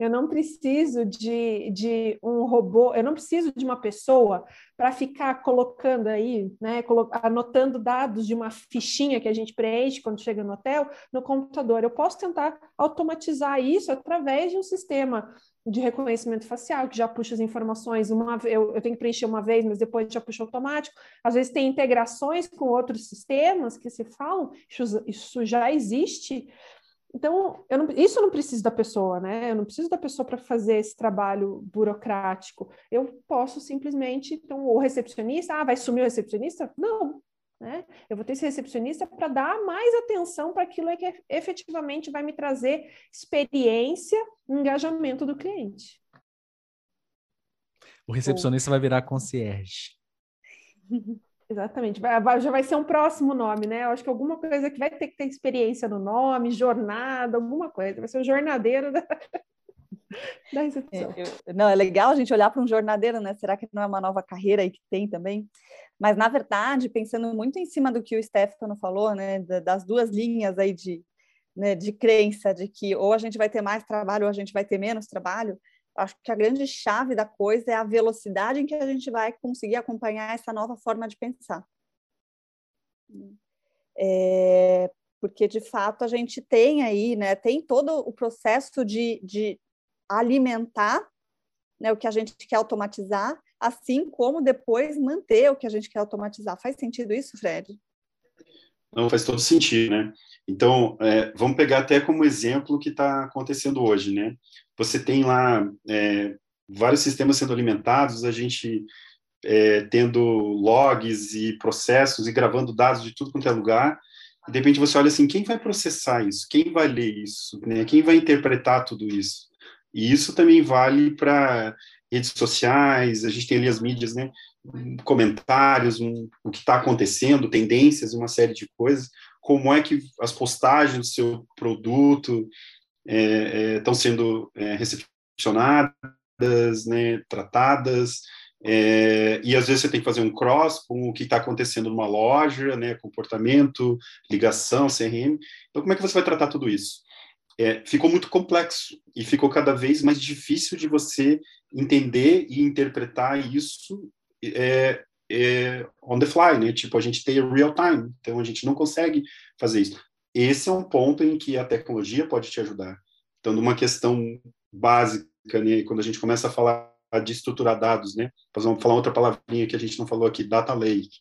eu não preciso de, de um robô, eu não preciso de uma pessoa para ficar colocando aí, né, anotando dados de uma fichinha que a gente preenche quando chega no hotel no computador. Eu posso tentar automatizar isso através de um sistema de reconhecimento facial, que já puxa as informações, uma, eu, eu tenho que preencher uma vez, mas depois já puxa automático. Às vezes tem integrações com outros sistemas que se falam, isso, isso já existe. Então, eu não, isso eu não preciso da pessoa, né? Eu não preciso da pessoa para fazer esse trabalho burocrático. Eu posso simplesmente, então, o recepcionista, ah, vai sumir o recepcionista? Não, né? Eu vou ter esse recepcionista para dar mais atenção para aquilo que efetivamente vai me trazer experiência engajamento do cliente. O recepcionista Bom. vai virar concierge. (laughs) Exatamente, já vai ser um próximo nome, né? Eu acho que alguma coisa que vai ter que ter experiência no nome, jornada, alguma coisa, vai ser o jornadeiro da, (laughs) da recepção. É, não, é legal a gente olhar para um jornadeiro, né? Será que não é uma nova carreira aí que tem também? Mas, na verdade, pensando muito em cima do que o Stefano falou, né, das duas linhas aí de, né, de crença, de que ou a gente vai ter mais trabalho ou a gente vai ter menos trabalho, acho que a grande chave da coisa é a velocidade em que a gente vai conseguir acompanhar essa nova forma de pensar. É, porque, de fato, a gente tem aí, né, tem todo o processo de, de alimentar né, o que a gente quer automatizar, assim como depois manter o que a gente quer automatizar. Faz sentido isso, Fred? Não, faz todo sentido, né? Então, é, vamos pegar até como exemplo o que está acontecendo hoje, né? Você tem lá é, vários sistemas sendo alimentados, a gente é, tendo logs e processos e gravando dados de tudo quanto é lugar, e de repente você olha assim, quem vai processar isso? Quem vai ler isso? Né? Quem vai interpretar tudo isso? E isso também vale para redes sociais, a gente tem ali as mídias, né? Comentários, um, o que está acontecendo, tendências, uma série de coisas. Como é que as postagens do seu produto estão é, é, sendo é, recepcionadas, né, tratadas, é, e às vezes você tem que fazer um cross com o que está acontecendo numa loja, né, comportamento, ligação, CRM. Então, como é que você vai tratar tudo isso? é, ficou muito complexo e ficou cada vez mais difícil de você entender e interpretar isso é, é, on the fly, né? Tipo, a gente tem real time, então a gente não consegue fazer isso. Esse é um ponto em que a tecnologia pode te ajudar. Então, numa questão básica, né, quando a gente começa a falar de estruturar dados, né? Vamos falar outra palavrinha que a gente não falou aqui, data lake.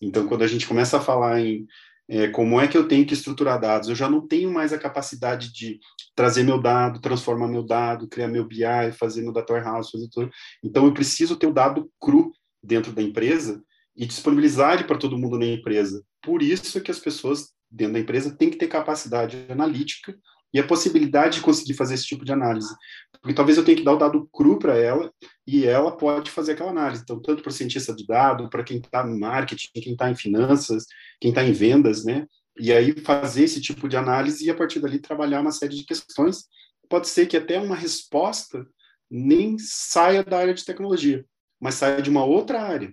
Então, quando a gente começa a falar em é, como é que eu tenho que estruturar dados? Eu já não tenho mais a capacidade de trazer meu dado, transformar meu dado, criar meu BI, fazer meu data warehouse, fazer tudo. Então, eu preciso ter o dado cru dentro da empresa e disponibilizar para todo mundo na empresa. Por isso que as pessoas dentro da empresa têm que ter capacidade analítica e a possibilidade de conseguir fazer esse tipo de análise. Porque talvez eu tenha que dar o dado cru para ela e ela pode fazer aquela análise. Então, tanto para o cientista de dado, para quem está no marketing, quem está em finanças, quem está em vendas, né? E aí fazer esse tipo de análise e a partir dali trabalhar uma série de questões. Pode ser que até uma resposta nem saia da área de tecnologia, mas saia de uma outra área.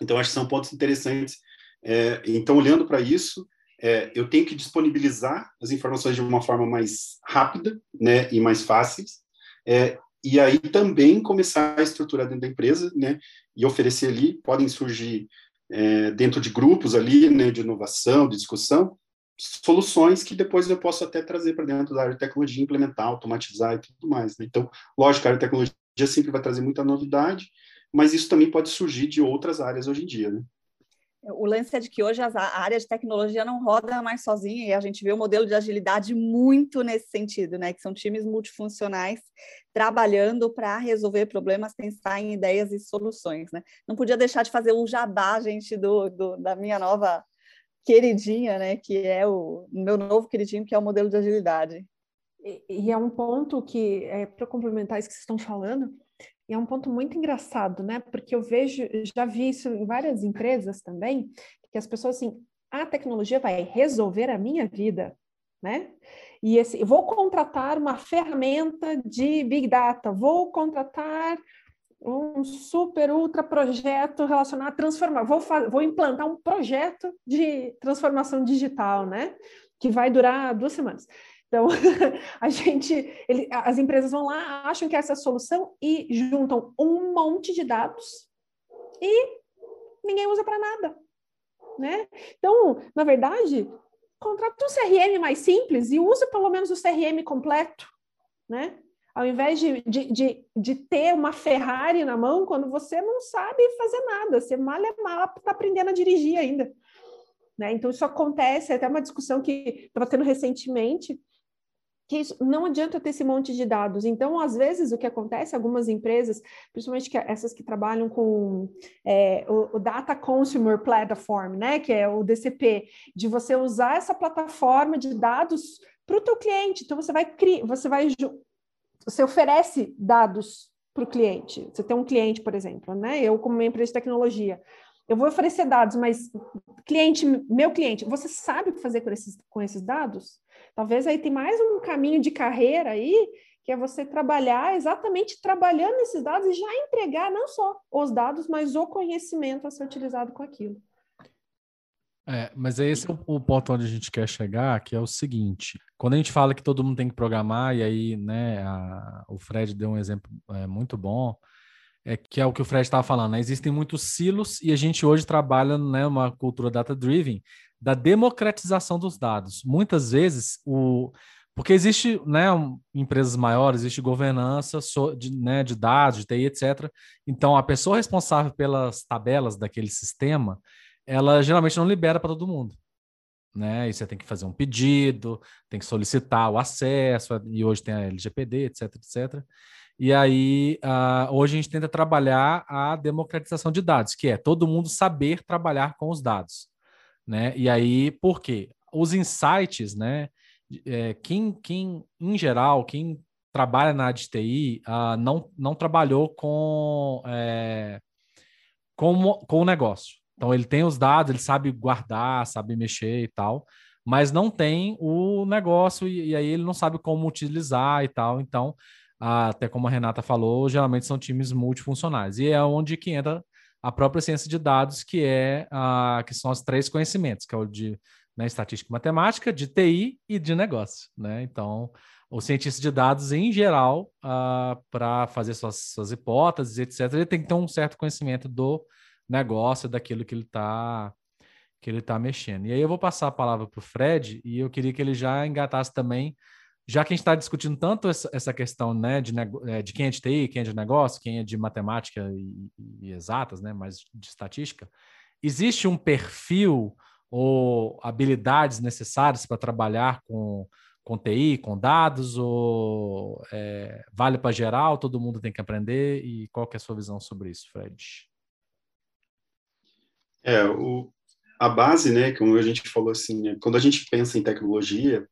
Então, acho que são pontos interessantes. É, então, olhando para isso, é, eu tenho que disponibilizar as informações de uma forma mais rápida né, e mais fáceis, é, e aí também começar a estruturar dentro da empresa, né, e oferecer ali, podem surgir é, dentro de grupos ali, né, de inovação, de discussão, soluções que depois eu posso até trazer para dentro da área de tecnologia, implementar, automatizar e tudo mais. Né? Então, lógico, a área de tecnologia sempre vai trazer muita novidade, mas isso também pode surgir de outras áreas hoje em dia, né? O lance é de que hoje a área de tecnologia não roda mais sozinha e a gente vê o modelo de agilidade muito nesse sentido, né? Que são times multifuncionais trabalhando para resolver problemas, pensar em ideias e soluções, né? Não podia deixar de fazer o jabá, gente, do, do da minha nova queridinha, né? Que é o meu novo queridinho, que é o modelo de agilidade. E, e é um ponto que, é, para complementar isso que vocês estão falando, e é um ponto muito engraçado, né? Porque eu vejo, já vi isso em várias empresas também, que as pessoas assim, a tecnologia vai resolver a minha vida, né? E esse, vou contratar uma ferramenta de Big Data, vou contratar um super ultra projeto relacionado a transformar, vou, vou implantar um projeto de transformação digital, né? Que vai durar duas semanas. Então, (laughs) a gente, ele, as empresas vão lá, acham que essa é a solução e juntam um monte de dados e ninguém usa para nada, né? Então, na verdade, contrata um CRM mais simples e usa pelo menos o CRM completo, né? ao invés de, de, de, de, ter uma Ferrari na mão quando você não sabe fazer nada, você mal é mal está aprendendo a dirigir ainda. Né? Então, isso acontece, é até uma discussão que estava tendo recentemente, que isso, não adianta ter esse monte de dados. Então, às vezes, o que acontece, algumas empresas, principalmente que, essas que trabalham com é, o, o, Data Consumer Platform, né, que é o DCP, de você usar essa plataforma de dados para o teu cliente. Então, você vai criar, você vai você oferece dados para o cliente. Você tem um cliente, por exemplo, né? Eu, como uma empresa de tecnologia, eu vou oferecer dados, mas cliente, meu cliente, você sabe o que fazer com esses, com esses dados? Talvez aí tem mais um caminho de carreira aí, que é você trabalhar exatamente trabalhando esses dados e já entregar não só os dados, mas o conhecimento a ser utilizado com aquilo. É, mas é esse o ponto onde a gente quer chegar, que é o seguinte: quando a gente fala que todo mundo tem que programar, e aí, né, a, o Fred deu um exemplo é, muito bom, é que é o que o Fred estava falando, né? Existem muitos silos e a gente hoje trabalha, né, uma cultura data-driven da democratização dos dados. Muitas vezes o porque existe, né, empresas maiores, existe governança de, né, de dados, de TI, etc. Então, a pessoa responsável pelas tabelas daquele sistema, ela geralmente não libera para todo mundo. Né? E você tem que fazer um pedido, tem que solicitar o acesso, e hoje tem a LGPD, etc, etc. E aí, uh, hoje a gente tenta trabalhar a democratização de dados, que é todo mundo saber trabalhar com os dados. Né? E aí, por quê? Os insights, né? É, quem, quem, em geral, quem trabalha na área de TI uh, não, não trabalhou com, é, com, com o negócio. Então ele tem os dados, ele sabe guardar, sabe mexer e tal, mas não tem o negócio e, e aí ele não sabe como utilizar e tal. Então, até como a Renata falou, geralmente são times multifuncionais. E é onde que entra a própria ciência de dados, que é a, que são os três conhecimentos, que é o de né, estatística e matemática, de TI e de negócio. Né? Então, o cientista de dados, em geral, uh, para fazer suas, suas hipóteses, etc., ele tem que ter um certo conhecimento do negócio daquilo que ele está que ele está mexendo. E aí eu vou passar a palavra para o Fred e eu queria que ele já engatasse também, já que a gente está discutindo tanto essa, questão né, de, é, de quem é de TI, quem é de negócio, quem é de matemática e, e exatas, né, mas de estatística, existe um perfil ou habilidades necessárias para trabalhar com, com TI, com dados, ou é, vale para geral, todo mundo tem que aprender? E qual é a sua visão sobre isso, Fred? É, o, a base, né, como a gente falou assim, né, quando a gente pensa em tecnologia,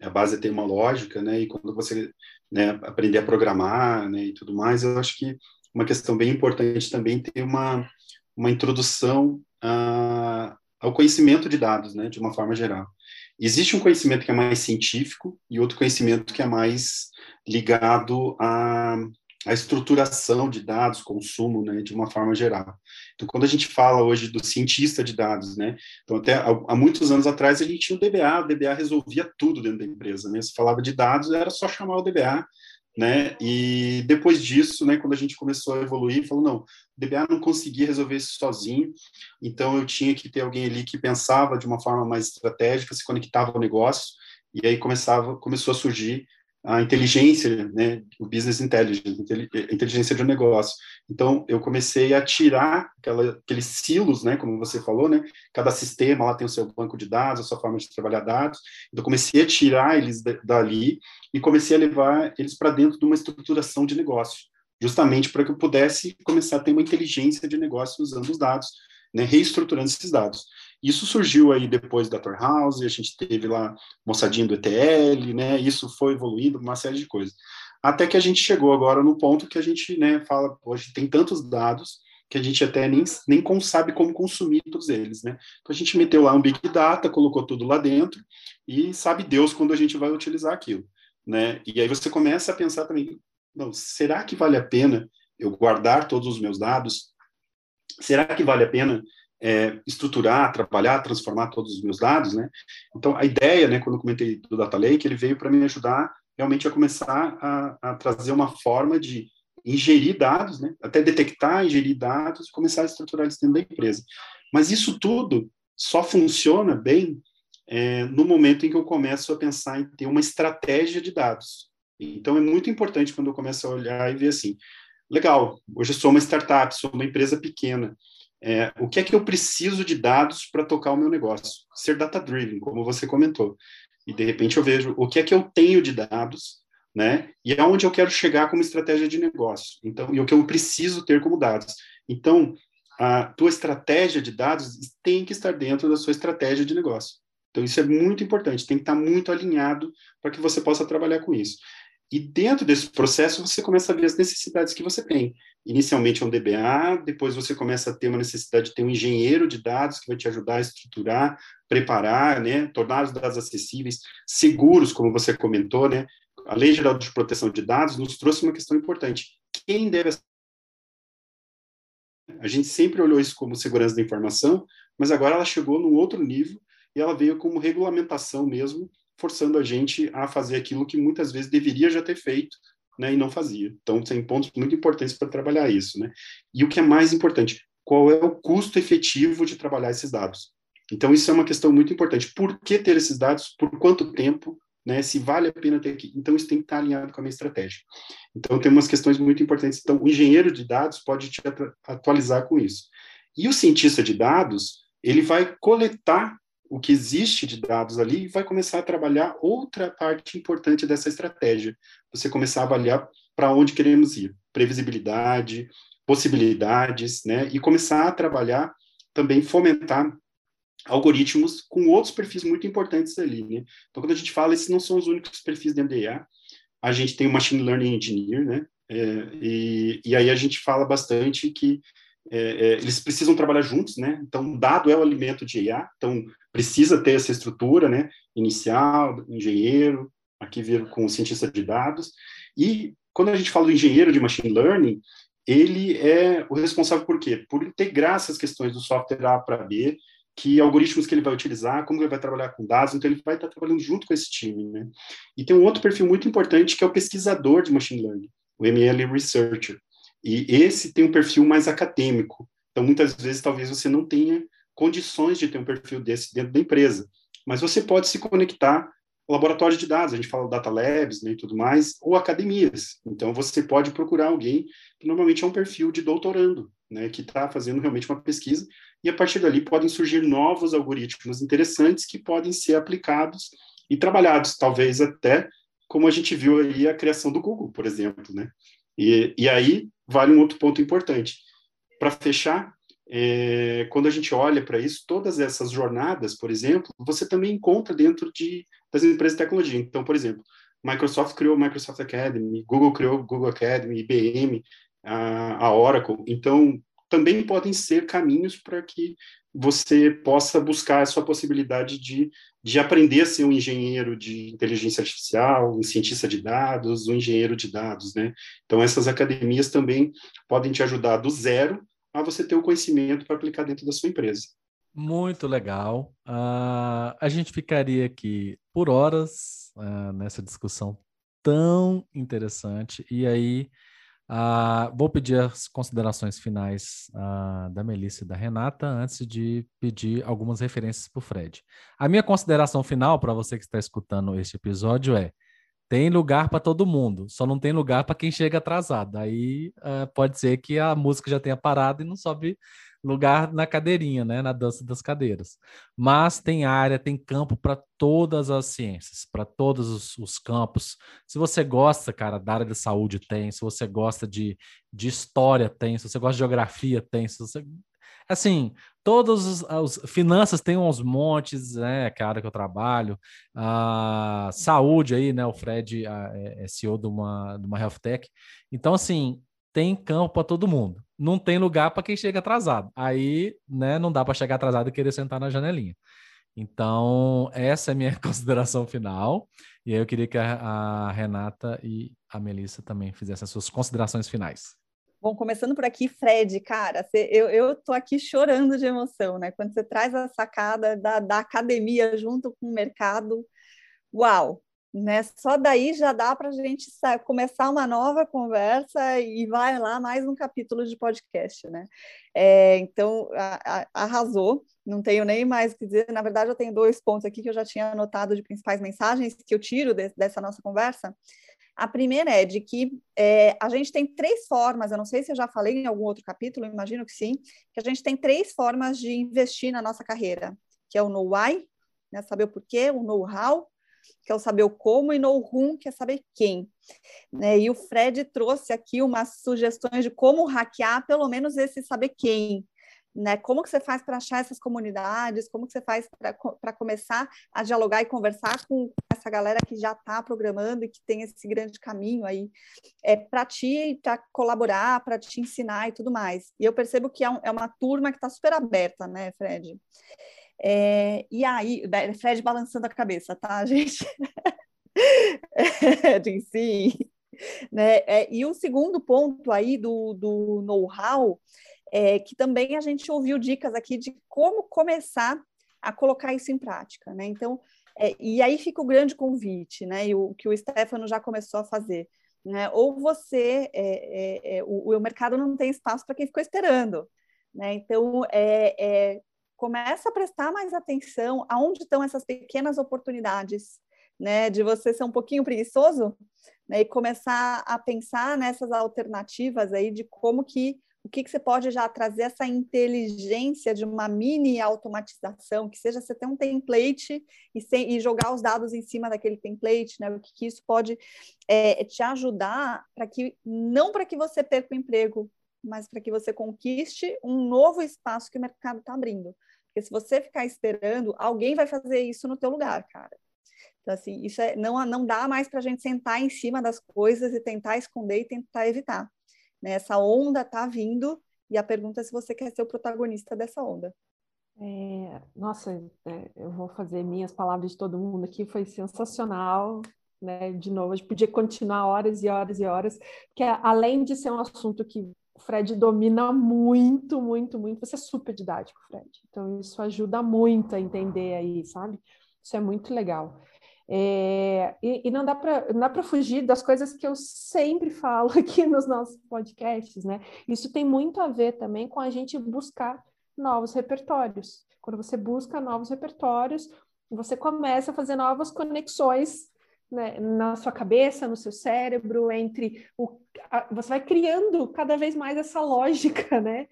a base tem uma lógica, né, e quando você né, aprender a programar, né, e tudo mais, eu acho que uma questão bem importante também ter uma, uma introdução a, ao conhecimento de dados, né, de uma forma geral. Existe um conhecimento que é mais científico e outro conhecimento que é mais ligado a, a estruturação de dados, consumo, né, de uma forma geral. Então, quando a gente fala hoje do cientista de dados, né, então até há, muitos anos atrás a gente tinha o DBA, o DBA resolvia tudo dentro da empresa, né, se falava de dados, era só chamar o DBA, né, e depois disso, né, quando a gente começou a evoluir, falou, não, o DBA não conseguia resolver isso sozinho, então eu tinha que ter alguém ali que pensava de uma forma mais estratégica, se conectava ao negócio, e aí começava, começou a surgir a inteligência, né, o business intelligence, inteligência de um negócio. Então, eu comecei a tirar aquela, aqueles silos, né, como você falou, né, cada sistema lá tem o seu banco de dados, a sua forma de trabalhar dados. Então, comecei a tirar eles dali e comecei a levar eles para dentro de uma estruturação de negócio, justamente para que eu pudesse começar a ter uma inteligência de negócio usando os dados, né, reestruturando esses dados. Isso surgiu aí depois da Tor House, a gente teve lá moçadinho do ETL, né? Isso foi evoluindo, uma série de coisas. Até que a gente chegou agora no ponto que a gente, né, fala, hoje tem tantos dados que a gente até nem, nem sabe como consumir todos eles, né? Então a gente meteu lá um Big Data, colocou tudo lá dentro e sabe Deus quando a gente vai utilizar aquilo, né? E aí você começa a pensar também, não, será que vale a pena eu guardar todos os meus dados? Será que vale a pena é, estruturar, trabalhar, transformar todos os meus dados, né? Então, a ideia, né, quando eu comentei do Data Lake, ele veio para me ajudar realmente a começar a, a, trazer uma forma de ingerir dados, né? Até detectar, ingerir dados e começar a estruturar eles dentro da empresa. Mas isso tudo só funciona bem é, no momento em que eu começo a pensar em ter uma estratégia de dados. Então, é muito importante quando eu começo a olhar e ver assim, legal, hoje eu sou uma startup, sou uma empresa pequena, é, o que é que eu preciso de dados para tocar o meu negócio? Ser data-driven, como você comentou. E, de repente, eu vejo o que é que eu tenho de dados, né? E aonde eu quero chegar como estratégia de negócio. Então, e o que eu preciso ter como dados. Então, a tua estratégia de dados tem que estar dentro da sua estratégia de negócio. Então, isso é muito importante, tem que estar muito alinhado para que você possa trabalhar com isso. E dentro desse processo, você começa a ver as necessidades que você tem. Inicialmente é um DBA, depois você começa a ter uma necessidade de ter um engenheiro de dados que vai te ajudar a estruturar, preparar, né, tornar os dados acessíveis, seguros, como você comentou, né? A Lei Geral de Proteção de Dados nos trouxe uma questão importante. Quem deve a gente sempre olhou isso como segurança da informação, mas agora ela chegou num outro nível e ela veio como regulamentação mesmo, forçando a gente a fazer aquilo que muitas vezes deveria já ter feito, né, e não fazia. Então, tem pontos muito importantes para trabalhar isso, né? E o que é mais importante, qual é o custo efetivo de trabalhar esses dados? Então, isso é uma questão muito importante. Por que ter esses dados? Por quanto tempo? Né, se vale a pena ter aqui. Então, isso tem que estar alinhado com a minha estratégia. Então, tem umas questões muito importantes. Então, o engenheiro de dados pode te atualizar com isso. E o cientista de dados, ele vai coletar o que existe de dados ali e vai começar a trabalhar outra parte importante dessa estratégia. Você começar a avaliar para onde queremos ir, previsibilidade, possibilidades, né? E começar a trabalhar também fomentar algoritmos com outros perfis muito importantes ali, né? Então, quando a gente fala, esses não são os únicos perfis dentro da IA. A gente tem o Machine Learning Engineer, né? É, e, e aí a gente fala bastante que é, é, eles precisam trabalhar juntos, né? Então, dado é o alimento de IA, então precisa ter essa estrutura, né? Inicial, engenheiro, aqui vir com cientista de dados. E quando a gente fala do engenheiro de machine learning, ele é o responsável por quê? Por integrar essas questões do software A para B, que algoritmos que ele vai utilizar, como ele vai trabalhar com dados, então ele vai estar trabalhando junto com esse time, né? E tem um outro perfil muito importante que é o pesquisador de machine learning, o ML Researcher. E esse tem um perfil mais acadêmico. Então, muitas vezes, talvez você não tenha condições de ter um perfil desse dentro da empresa. Mas você pode se conectar ao laboratório de dados, a gente fala data labs né, e tudo mais, ou academias. Então, você pode procurar alguém que normalmente é um perfil de doutorando, né, que está fazendo realmente uma pesquisa, e a partir dali podem surgir novos algoritmos interessantes que podem ser aplicados e trabalhados, talvez até como a gente viu aí a criação do Google, por exemplo, né? E, e aí vale um outro ponto importante. Para fechar, é, quando a gente olha para isso, todas essas jornadas, por exemplo, você também encontra dentro de, das empresas de tecnologia. Então, por exemplo, Microsoft criou Microsoft Academy, Google criou Google Academy, IBM, a, a Oracle. Então, também podem ser caminhos para que você possa buscar a sua possibilidade de, de aprender a ser um engenheiro de inteligência artificial, um cientista de dados, um engenheiro de dados, né? Então, essas academias também podem te ajudar do zero a você ter o conhecimento para aplicar dentro da sua empresa. Muito legal. Uh, a gente ficaria aqui por horas uh, nessa discussão tão interessante. E aí, Uh, vou pedir as considerações finais da Melissa e da Renata antes de pedir algumas referências para o Fred. A minha consideração final para você que está escutando este episódio é: tem lugar para todo mundo, só não tem lugar para quem chega atrasado. Aí uh, pode ser que a música já tenha parado e não sobe lugar na cadeirinha, né, na dança das cadeiras. Mas tem área, tem campo para todas as ciências, para todos os, os, campos. Se você gosta, cara, da área da saúde, tem. Se você gosta de, de história, tem. Se você gosta de geografia, tem. Se você... Assim, todos os, os finanças tem uns montes, né, que é a que eu trabalho. A saúde aí, né, o Fred é, é CEO de uma, de uma health tech. Então, assim, tem campo para todo mundo. Não tem lugar para quem chega atrasado. Aí, né, não dá para chegar atrasado e querer sentar na janelinha. Então, essa é a minha (laughs) consideração final. E aí eu queria que a, a Renata e a Melissa também fizessem as suas considerações finais. Bom, começando por aqui, Fred, cara, eu, eu tô aqui chorando de emoção, né? Quando você traz a sacada da, da academia junto com o mercado, uau, né? Só daí já dá para a gente começar uma nova conversa e vai lá mais um capítulo de podcast, né? É, então, a, a, arrasou, não tenho nem mais o que dizer. Na verdade, eu tenho dois pontos aqui que eu já tinha anotado de principais mensagens que eu tiro de, dessa nossa conversa. A primeira é de que é, a gente tem três formas, eu não sei se eu já falei em algum outro capítulo, imagino que sim, que a gente tem três formas de investir na nossa carreira, que é o know why, né, saber o porquê, o know-how, que é o saber o como, e know-whom, que é saber quem. Né? E o Fred trouxe aqui umas sugestões de como hackear pelo menos esse saber quem, né? Como que você faz para achar essas comunidades? Como que você faz para começar a dialogar e conversar com essa galera que já está programando e que tem esse grande caminho aí é, para ti, para colaborar, para te ensinar e tudo mais. E eu percebo que é, um, é uma turma que está super aberta, né, Fred? É, e aí, Fred balançando a cabeça, tá, (laughs) gente? é, sim. Né? É, e o segundo ponto aí do, do know-how é, que também a gente ouviu dicas aqui de como começar a colocar isso em prática, né? Então, é, e aí fica o grande convite, né? E o que o Stefano já começou a fazer, né? Ou você, é, é, é o, o, mercado não tem espaço para quem ficou esperando, né? Então, é, começa a prestar mais atenção aonde estão essas pequenas oportunidades, né? De você ser um pouquinho preguiçoso, né? E começar a pensar nessas alternativas aí de como que o que, que você pode já trazer essa inteligência de uma mini automatização, que seja você ter um template e, sem, e jogar os dados em cima daquele template, né? O que, que isso pode é, te ajudar para que não para que você perca o emprego, mas para que você conquiste um novo espaço que o mercado está abrindo. Porque se você ficar esperando, alguém vai fazer isso no teu lugar, cara. Então, assim, isso é, não, não dá mais para a gente sentar em cima das coisas e tentar esconder e tentar evitar. Né? Essa onda está vindo e a pergunta é se você quer ser o protagonista dessa onda. É, nossa, é, eu vou fazer minhas palavras de todo mundo aqui, foi sensacional. Né? De novo, a gente podia continuar horas e horas e horas, que além de ser um assunto que o Fred domina muito, muito, muito, você é super didático, Fred. Então, isso ajuda muito a entender aí, sabe? Isso é muito legal. É, e, e, não dá para fugir das coisas que eu sempre (laughs) falo aqui nos nossos podcasts, né? Isso tem muito a ver também com a gente buscar novos repertórios. Quando você busca novos repertórios, você começa a fazer novas conexões né, na sua cabeça, no seu cérebro, entre o. A, você vai criando cada vez mais essa lógica, (laughs) né?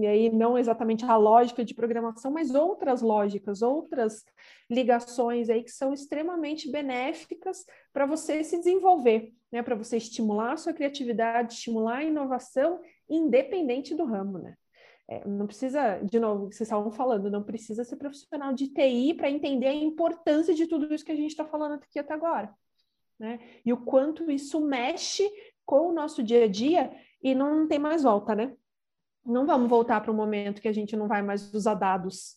e aí não exatamente a lógica de programação, mas outras lógicas, outras ligações aí que são extremamente benéficas para você se desenvolver, né? Para você estimular a sua criatividade, estimular a inovação, independente do ramo, né? É, não precisa, de novo, vocês estavam falando, não precisa ser profissional de TI para entender a importância de tudo isso que a gente está falando aqui até agora. Né? E o quanto isso mexe com o nosso dia a dia e não tem mais volta, né? não vamos voltar para um momento que a gente não vai mais usar dados,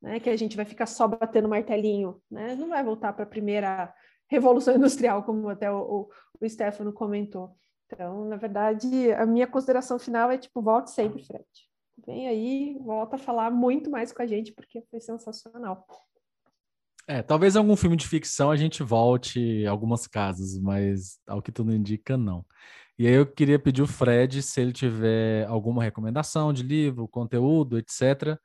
né? que a gente vai ficar só batendo martelinho, né? não vai voltar para a primeira revolução (laughs) industrial, como até o, o, o Stefano comentou. Então, na verdade, a minha consideração final é tipo, volte sempre, Fred. Vem aí, volta a falar muito mais com a gente, porque foi sensacional. É, talvez em algum filme de ficção a gente volte algumas casas, mas ao que tudo indica, não. E aí eu queria pedir o Fred se ele tiver alguma recomendação de livro, conteúdo, etc.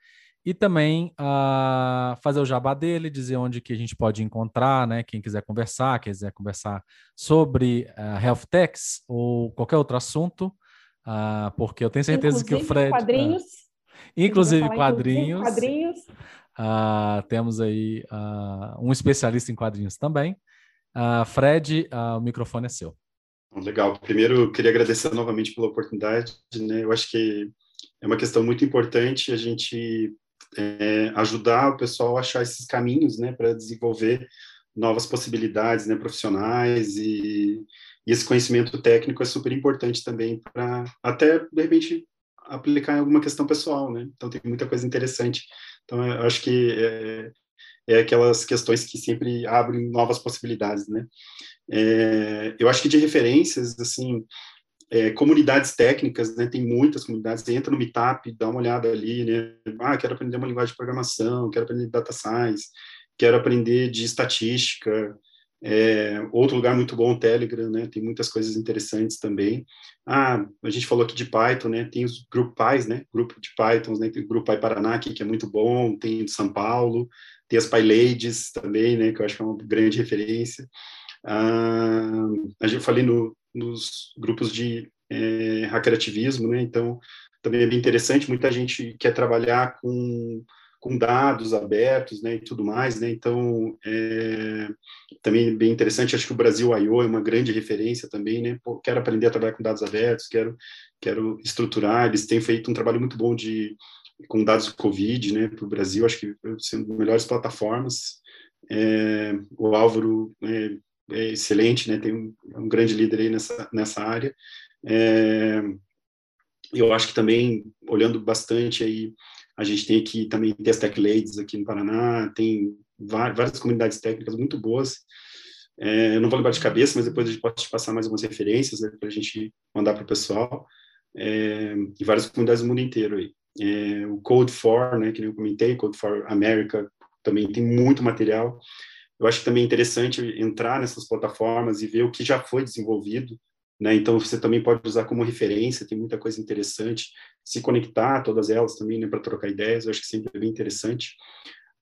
E também uh, fazer o jabá dele, dizer onde que a gente pode encontrar, né? Quem quiser conversar, quiser conversar sobre uh, health techs ou qualquer outro assunto, uh, porque eu tenho certeza inclusive que o Fred. Quadrinhos. inclusive quadrinhos. quadrinhos. Temos aí um especialista em quadrinhos também. Fred, o microfone é seu. Legal. Primeiro, queria agradecer novamente pela oportunidade. Né? Eu acho que é uma questão muito importante a gente é, ajudar o pessoal a achar esses caminhos né, para desenvolver novas possibilidades né, profissionais e, e, esse conhecimento técnico é super importante também para até, de repente, aplicar em alguma questão pessoal. Né? Então, tem muita coisa interessante. Então, eu acho que é, é aquelas questões que sempre abrem novas possibilidades, né? É, eu acho que de referências, assim, é, comunidades técnicas, né? Tem muitas comunidades. Entra no Meetup, dá uma olhada ali, né? Ah, quero aprender uma linguagem de programação, quero aprender data science, quero aprender de estatística. É, outro lugar muito bom, o Telegram, né? Tem muitas coisas interessantes também. Ah, a gente falou aqui de Python, né? Tem os grupais, né? Grupo de Pythons, né? Tem o Grupo Paraná aqui, que é muito bom. Tem de São Paulo. Tem as PyLadies também, né? Que eu acho que é uma grande referência. Ah, a gente falei no, nos grupos de é, né? Então, também é bem interessante. Muita gente quer trabalhar com, com dados abertos, né? E tudo mais, né? Então, é, também é bem interessante. Acho que o Brasil I.O. é uma grande referência também, né? Pô, quero aprender a trabalhar com dados abertos, quero, quero estruturar. Eles têm feito um trabalho muito bom de com dados do Covid, né? Para o Brasil, acho que sendo melhores plataformas. É, o Álvaro é, é excelente, né? Tem um, é um, grande líder aí nessa, nessa área. É, eu acho que também, olhando bastante aí, a gente tem aqui também tem as Tech Ladies aqui no Paraná, tem várias comunidades técnicas muito boas. É, eu não vou lembrar de cabeça, mas depois a gente pode te passar mais algumas referências né, para a gente mandar para o pessoal. É, e várias comunidades do mundo inteiro aí. É, o Code for, né, que eu comentei, Code for America, também tem muito material eu acho também interessante entrar nessas plataformas e ver o que já foi desenvolvido, né? Então você também pode usar como referência, tem muita coisa interessante, se conectar a todas elas também, né, para trocar ideias, eu acho que sempre é bem interessante.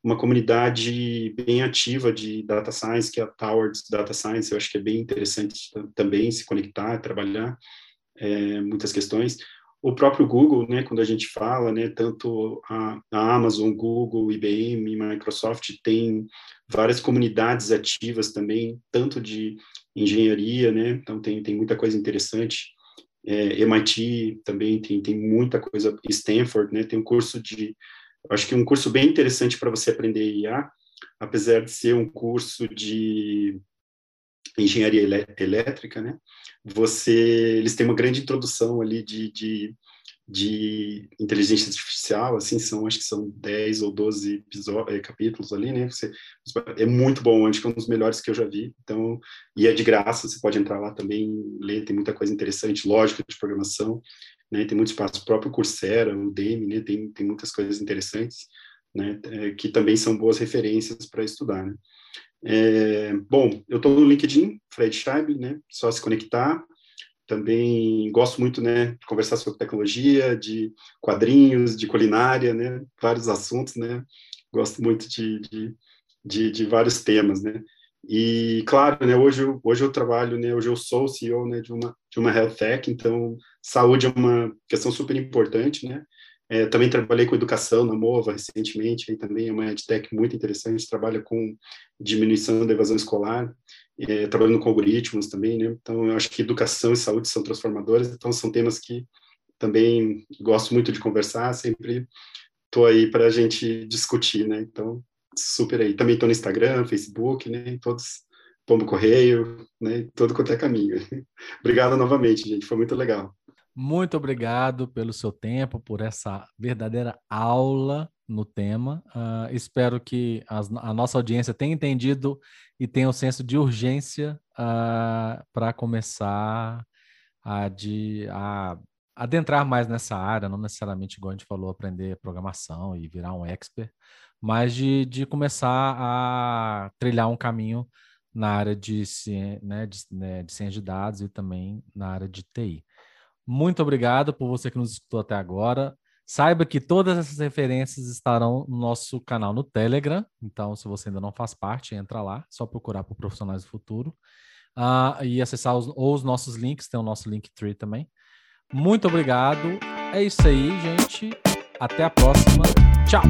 Uma comunidade bem ativa de data science, que é a Towards Data Science, eu acho que é bem interessante também se conectar, trabalhar é, muitas questões o próprio Google, né, quando a gente fala, né, tanto a, a, Amazon, Google, IBM, Microsoft tem várias comunidades ativas também, tanto de engenharia, né, então tem, tem muita coisa interessante. É, MIT também tem, tem muita coisa, Stanford, né, tem um curso de, acho que um curso bem interessante para você aprender IA, apesar de ser um curso de engenharia elétrica, né? Você, eles têm uma grande introdução ali de, de, de inteligência artificial, assim, são, acho que são 10 ou 12 é, capítulos ali, né? Você, é muito bom, acho que é um dos melhores que eu já vi, então, e é de graça, você pode entrar lá também, ler, tem muita coisa interessante, lógica de programação, né? Tem muito espaço, o próprio Coursera, o Udemy, né? Tem, tem muitas coisas interessantes, né? É, que também são boas referências para estudar, né? É, bom, eu estou no LinkedIn, Fred Scheib, né? Só se conectar. Também gosto muito, né, de conversar sobre tecnologia, de quadrinhos, de culinária, né? Vários assuntos, né? Gosto muito de, de, de, de vários temas, né? E claro, né, hoje eu, hoje eu trabalho, né, hoje eu sou CEO, né, de uma de uma health tech, então saúde é uma questão super importante, né? É, também trabalhei com educação na Mova recentemente, aí também é uma edtech muito interessante, trabalha com diminuição da evasão escolar, é, trabalhando com algoritmos também, né? Então, eu acho que educação e saúde são transformadoras, então são temas que também gosto muito de conversar, sempre estou aí para a gente discutir, né? Então, super aí. Também estou no Instagram, Facebook, né? Todos, Pombo Correio, né? Todo quanto é caminho. (laughs) Obrigado novamente, gente, foi muito legal. Muito obrigado pelo seu tempo, por essa verdadeira aula no tema. Uh, espero que as, a nossa audiência tenha entendido e tenha o um senso de urgência uh, para começar a, de, a adentrar mais nessa área, não necessariamente, igual a gente falou, aprender programação e virar um expert, mas de, de começar a trilhar um caminho na área de, né, de, né, de ciência de dados e também na área de TI. Muito obrigado por você que nos escutou até agora. Saiba que todas essas referências estarão no nosso canal no Telegram. Então, se você ainda não faz parte, entra lá, só procurar por Profissionais do Futuro. Uh, e acessar os, ou os nossos links, tem o nosso Linktree também. Muito obrigado. É isso aí, gente. Até a próxima. Tchau.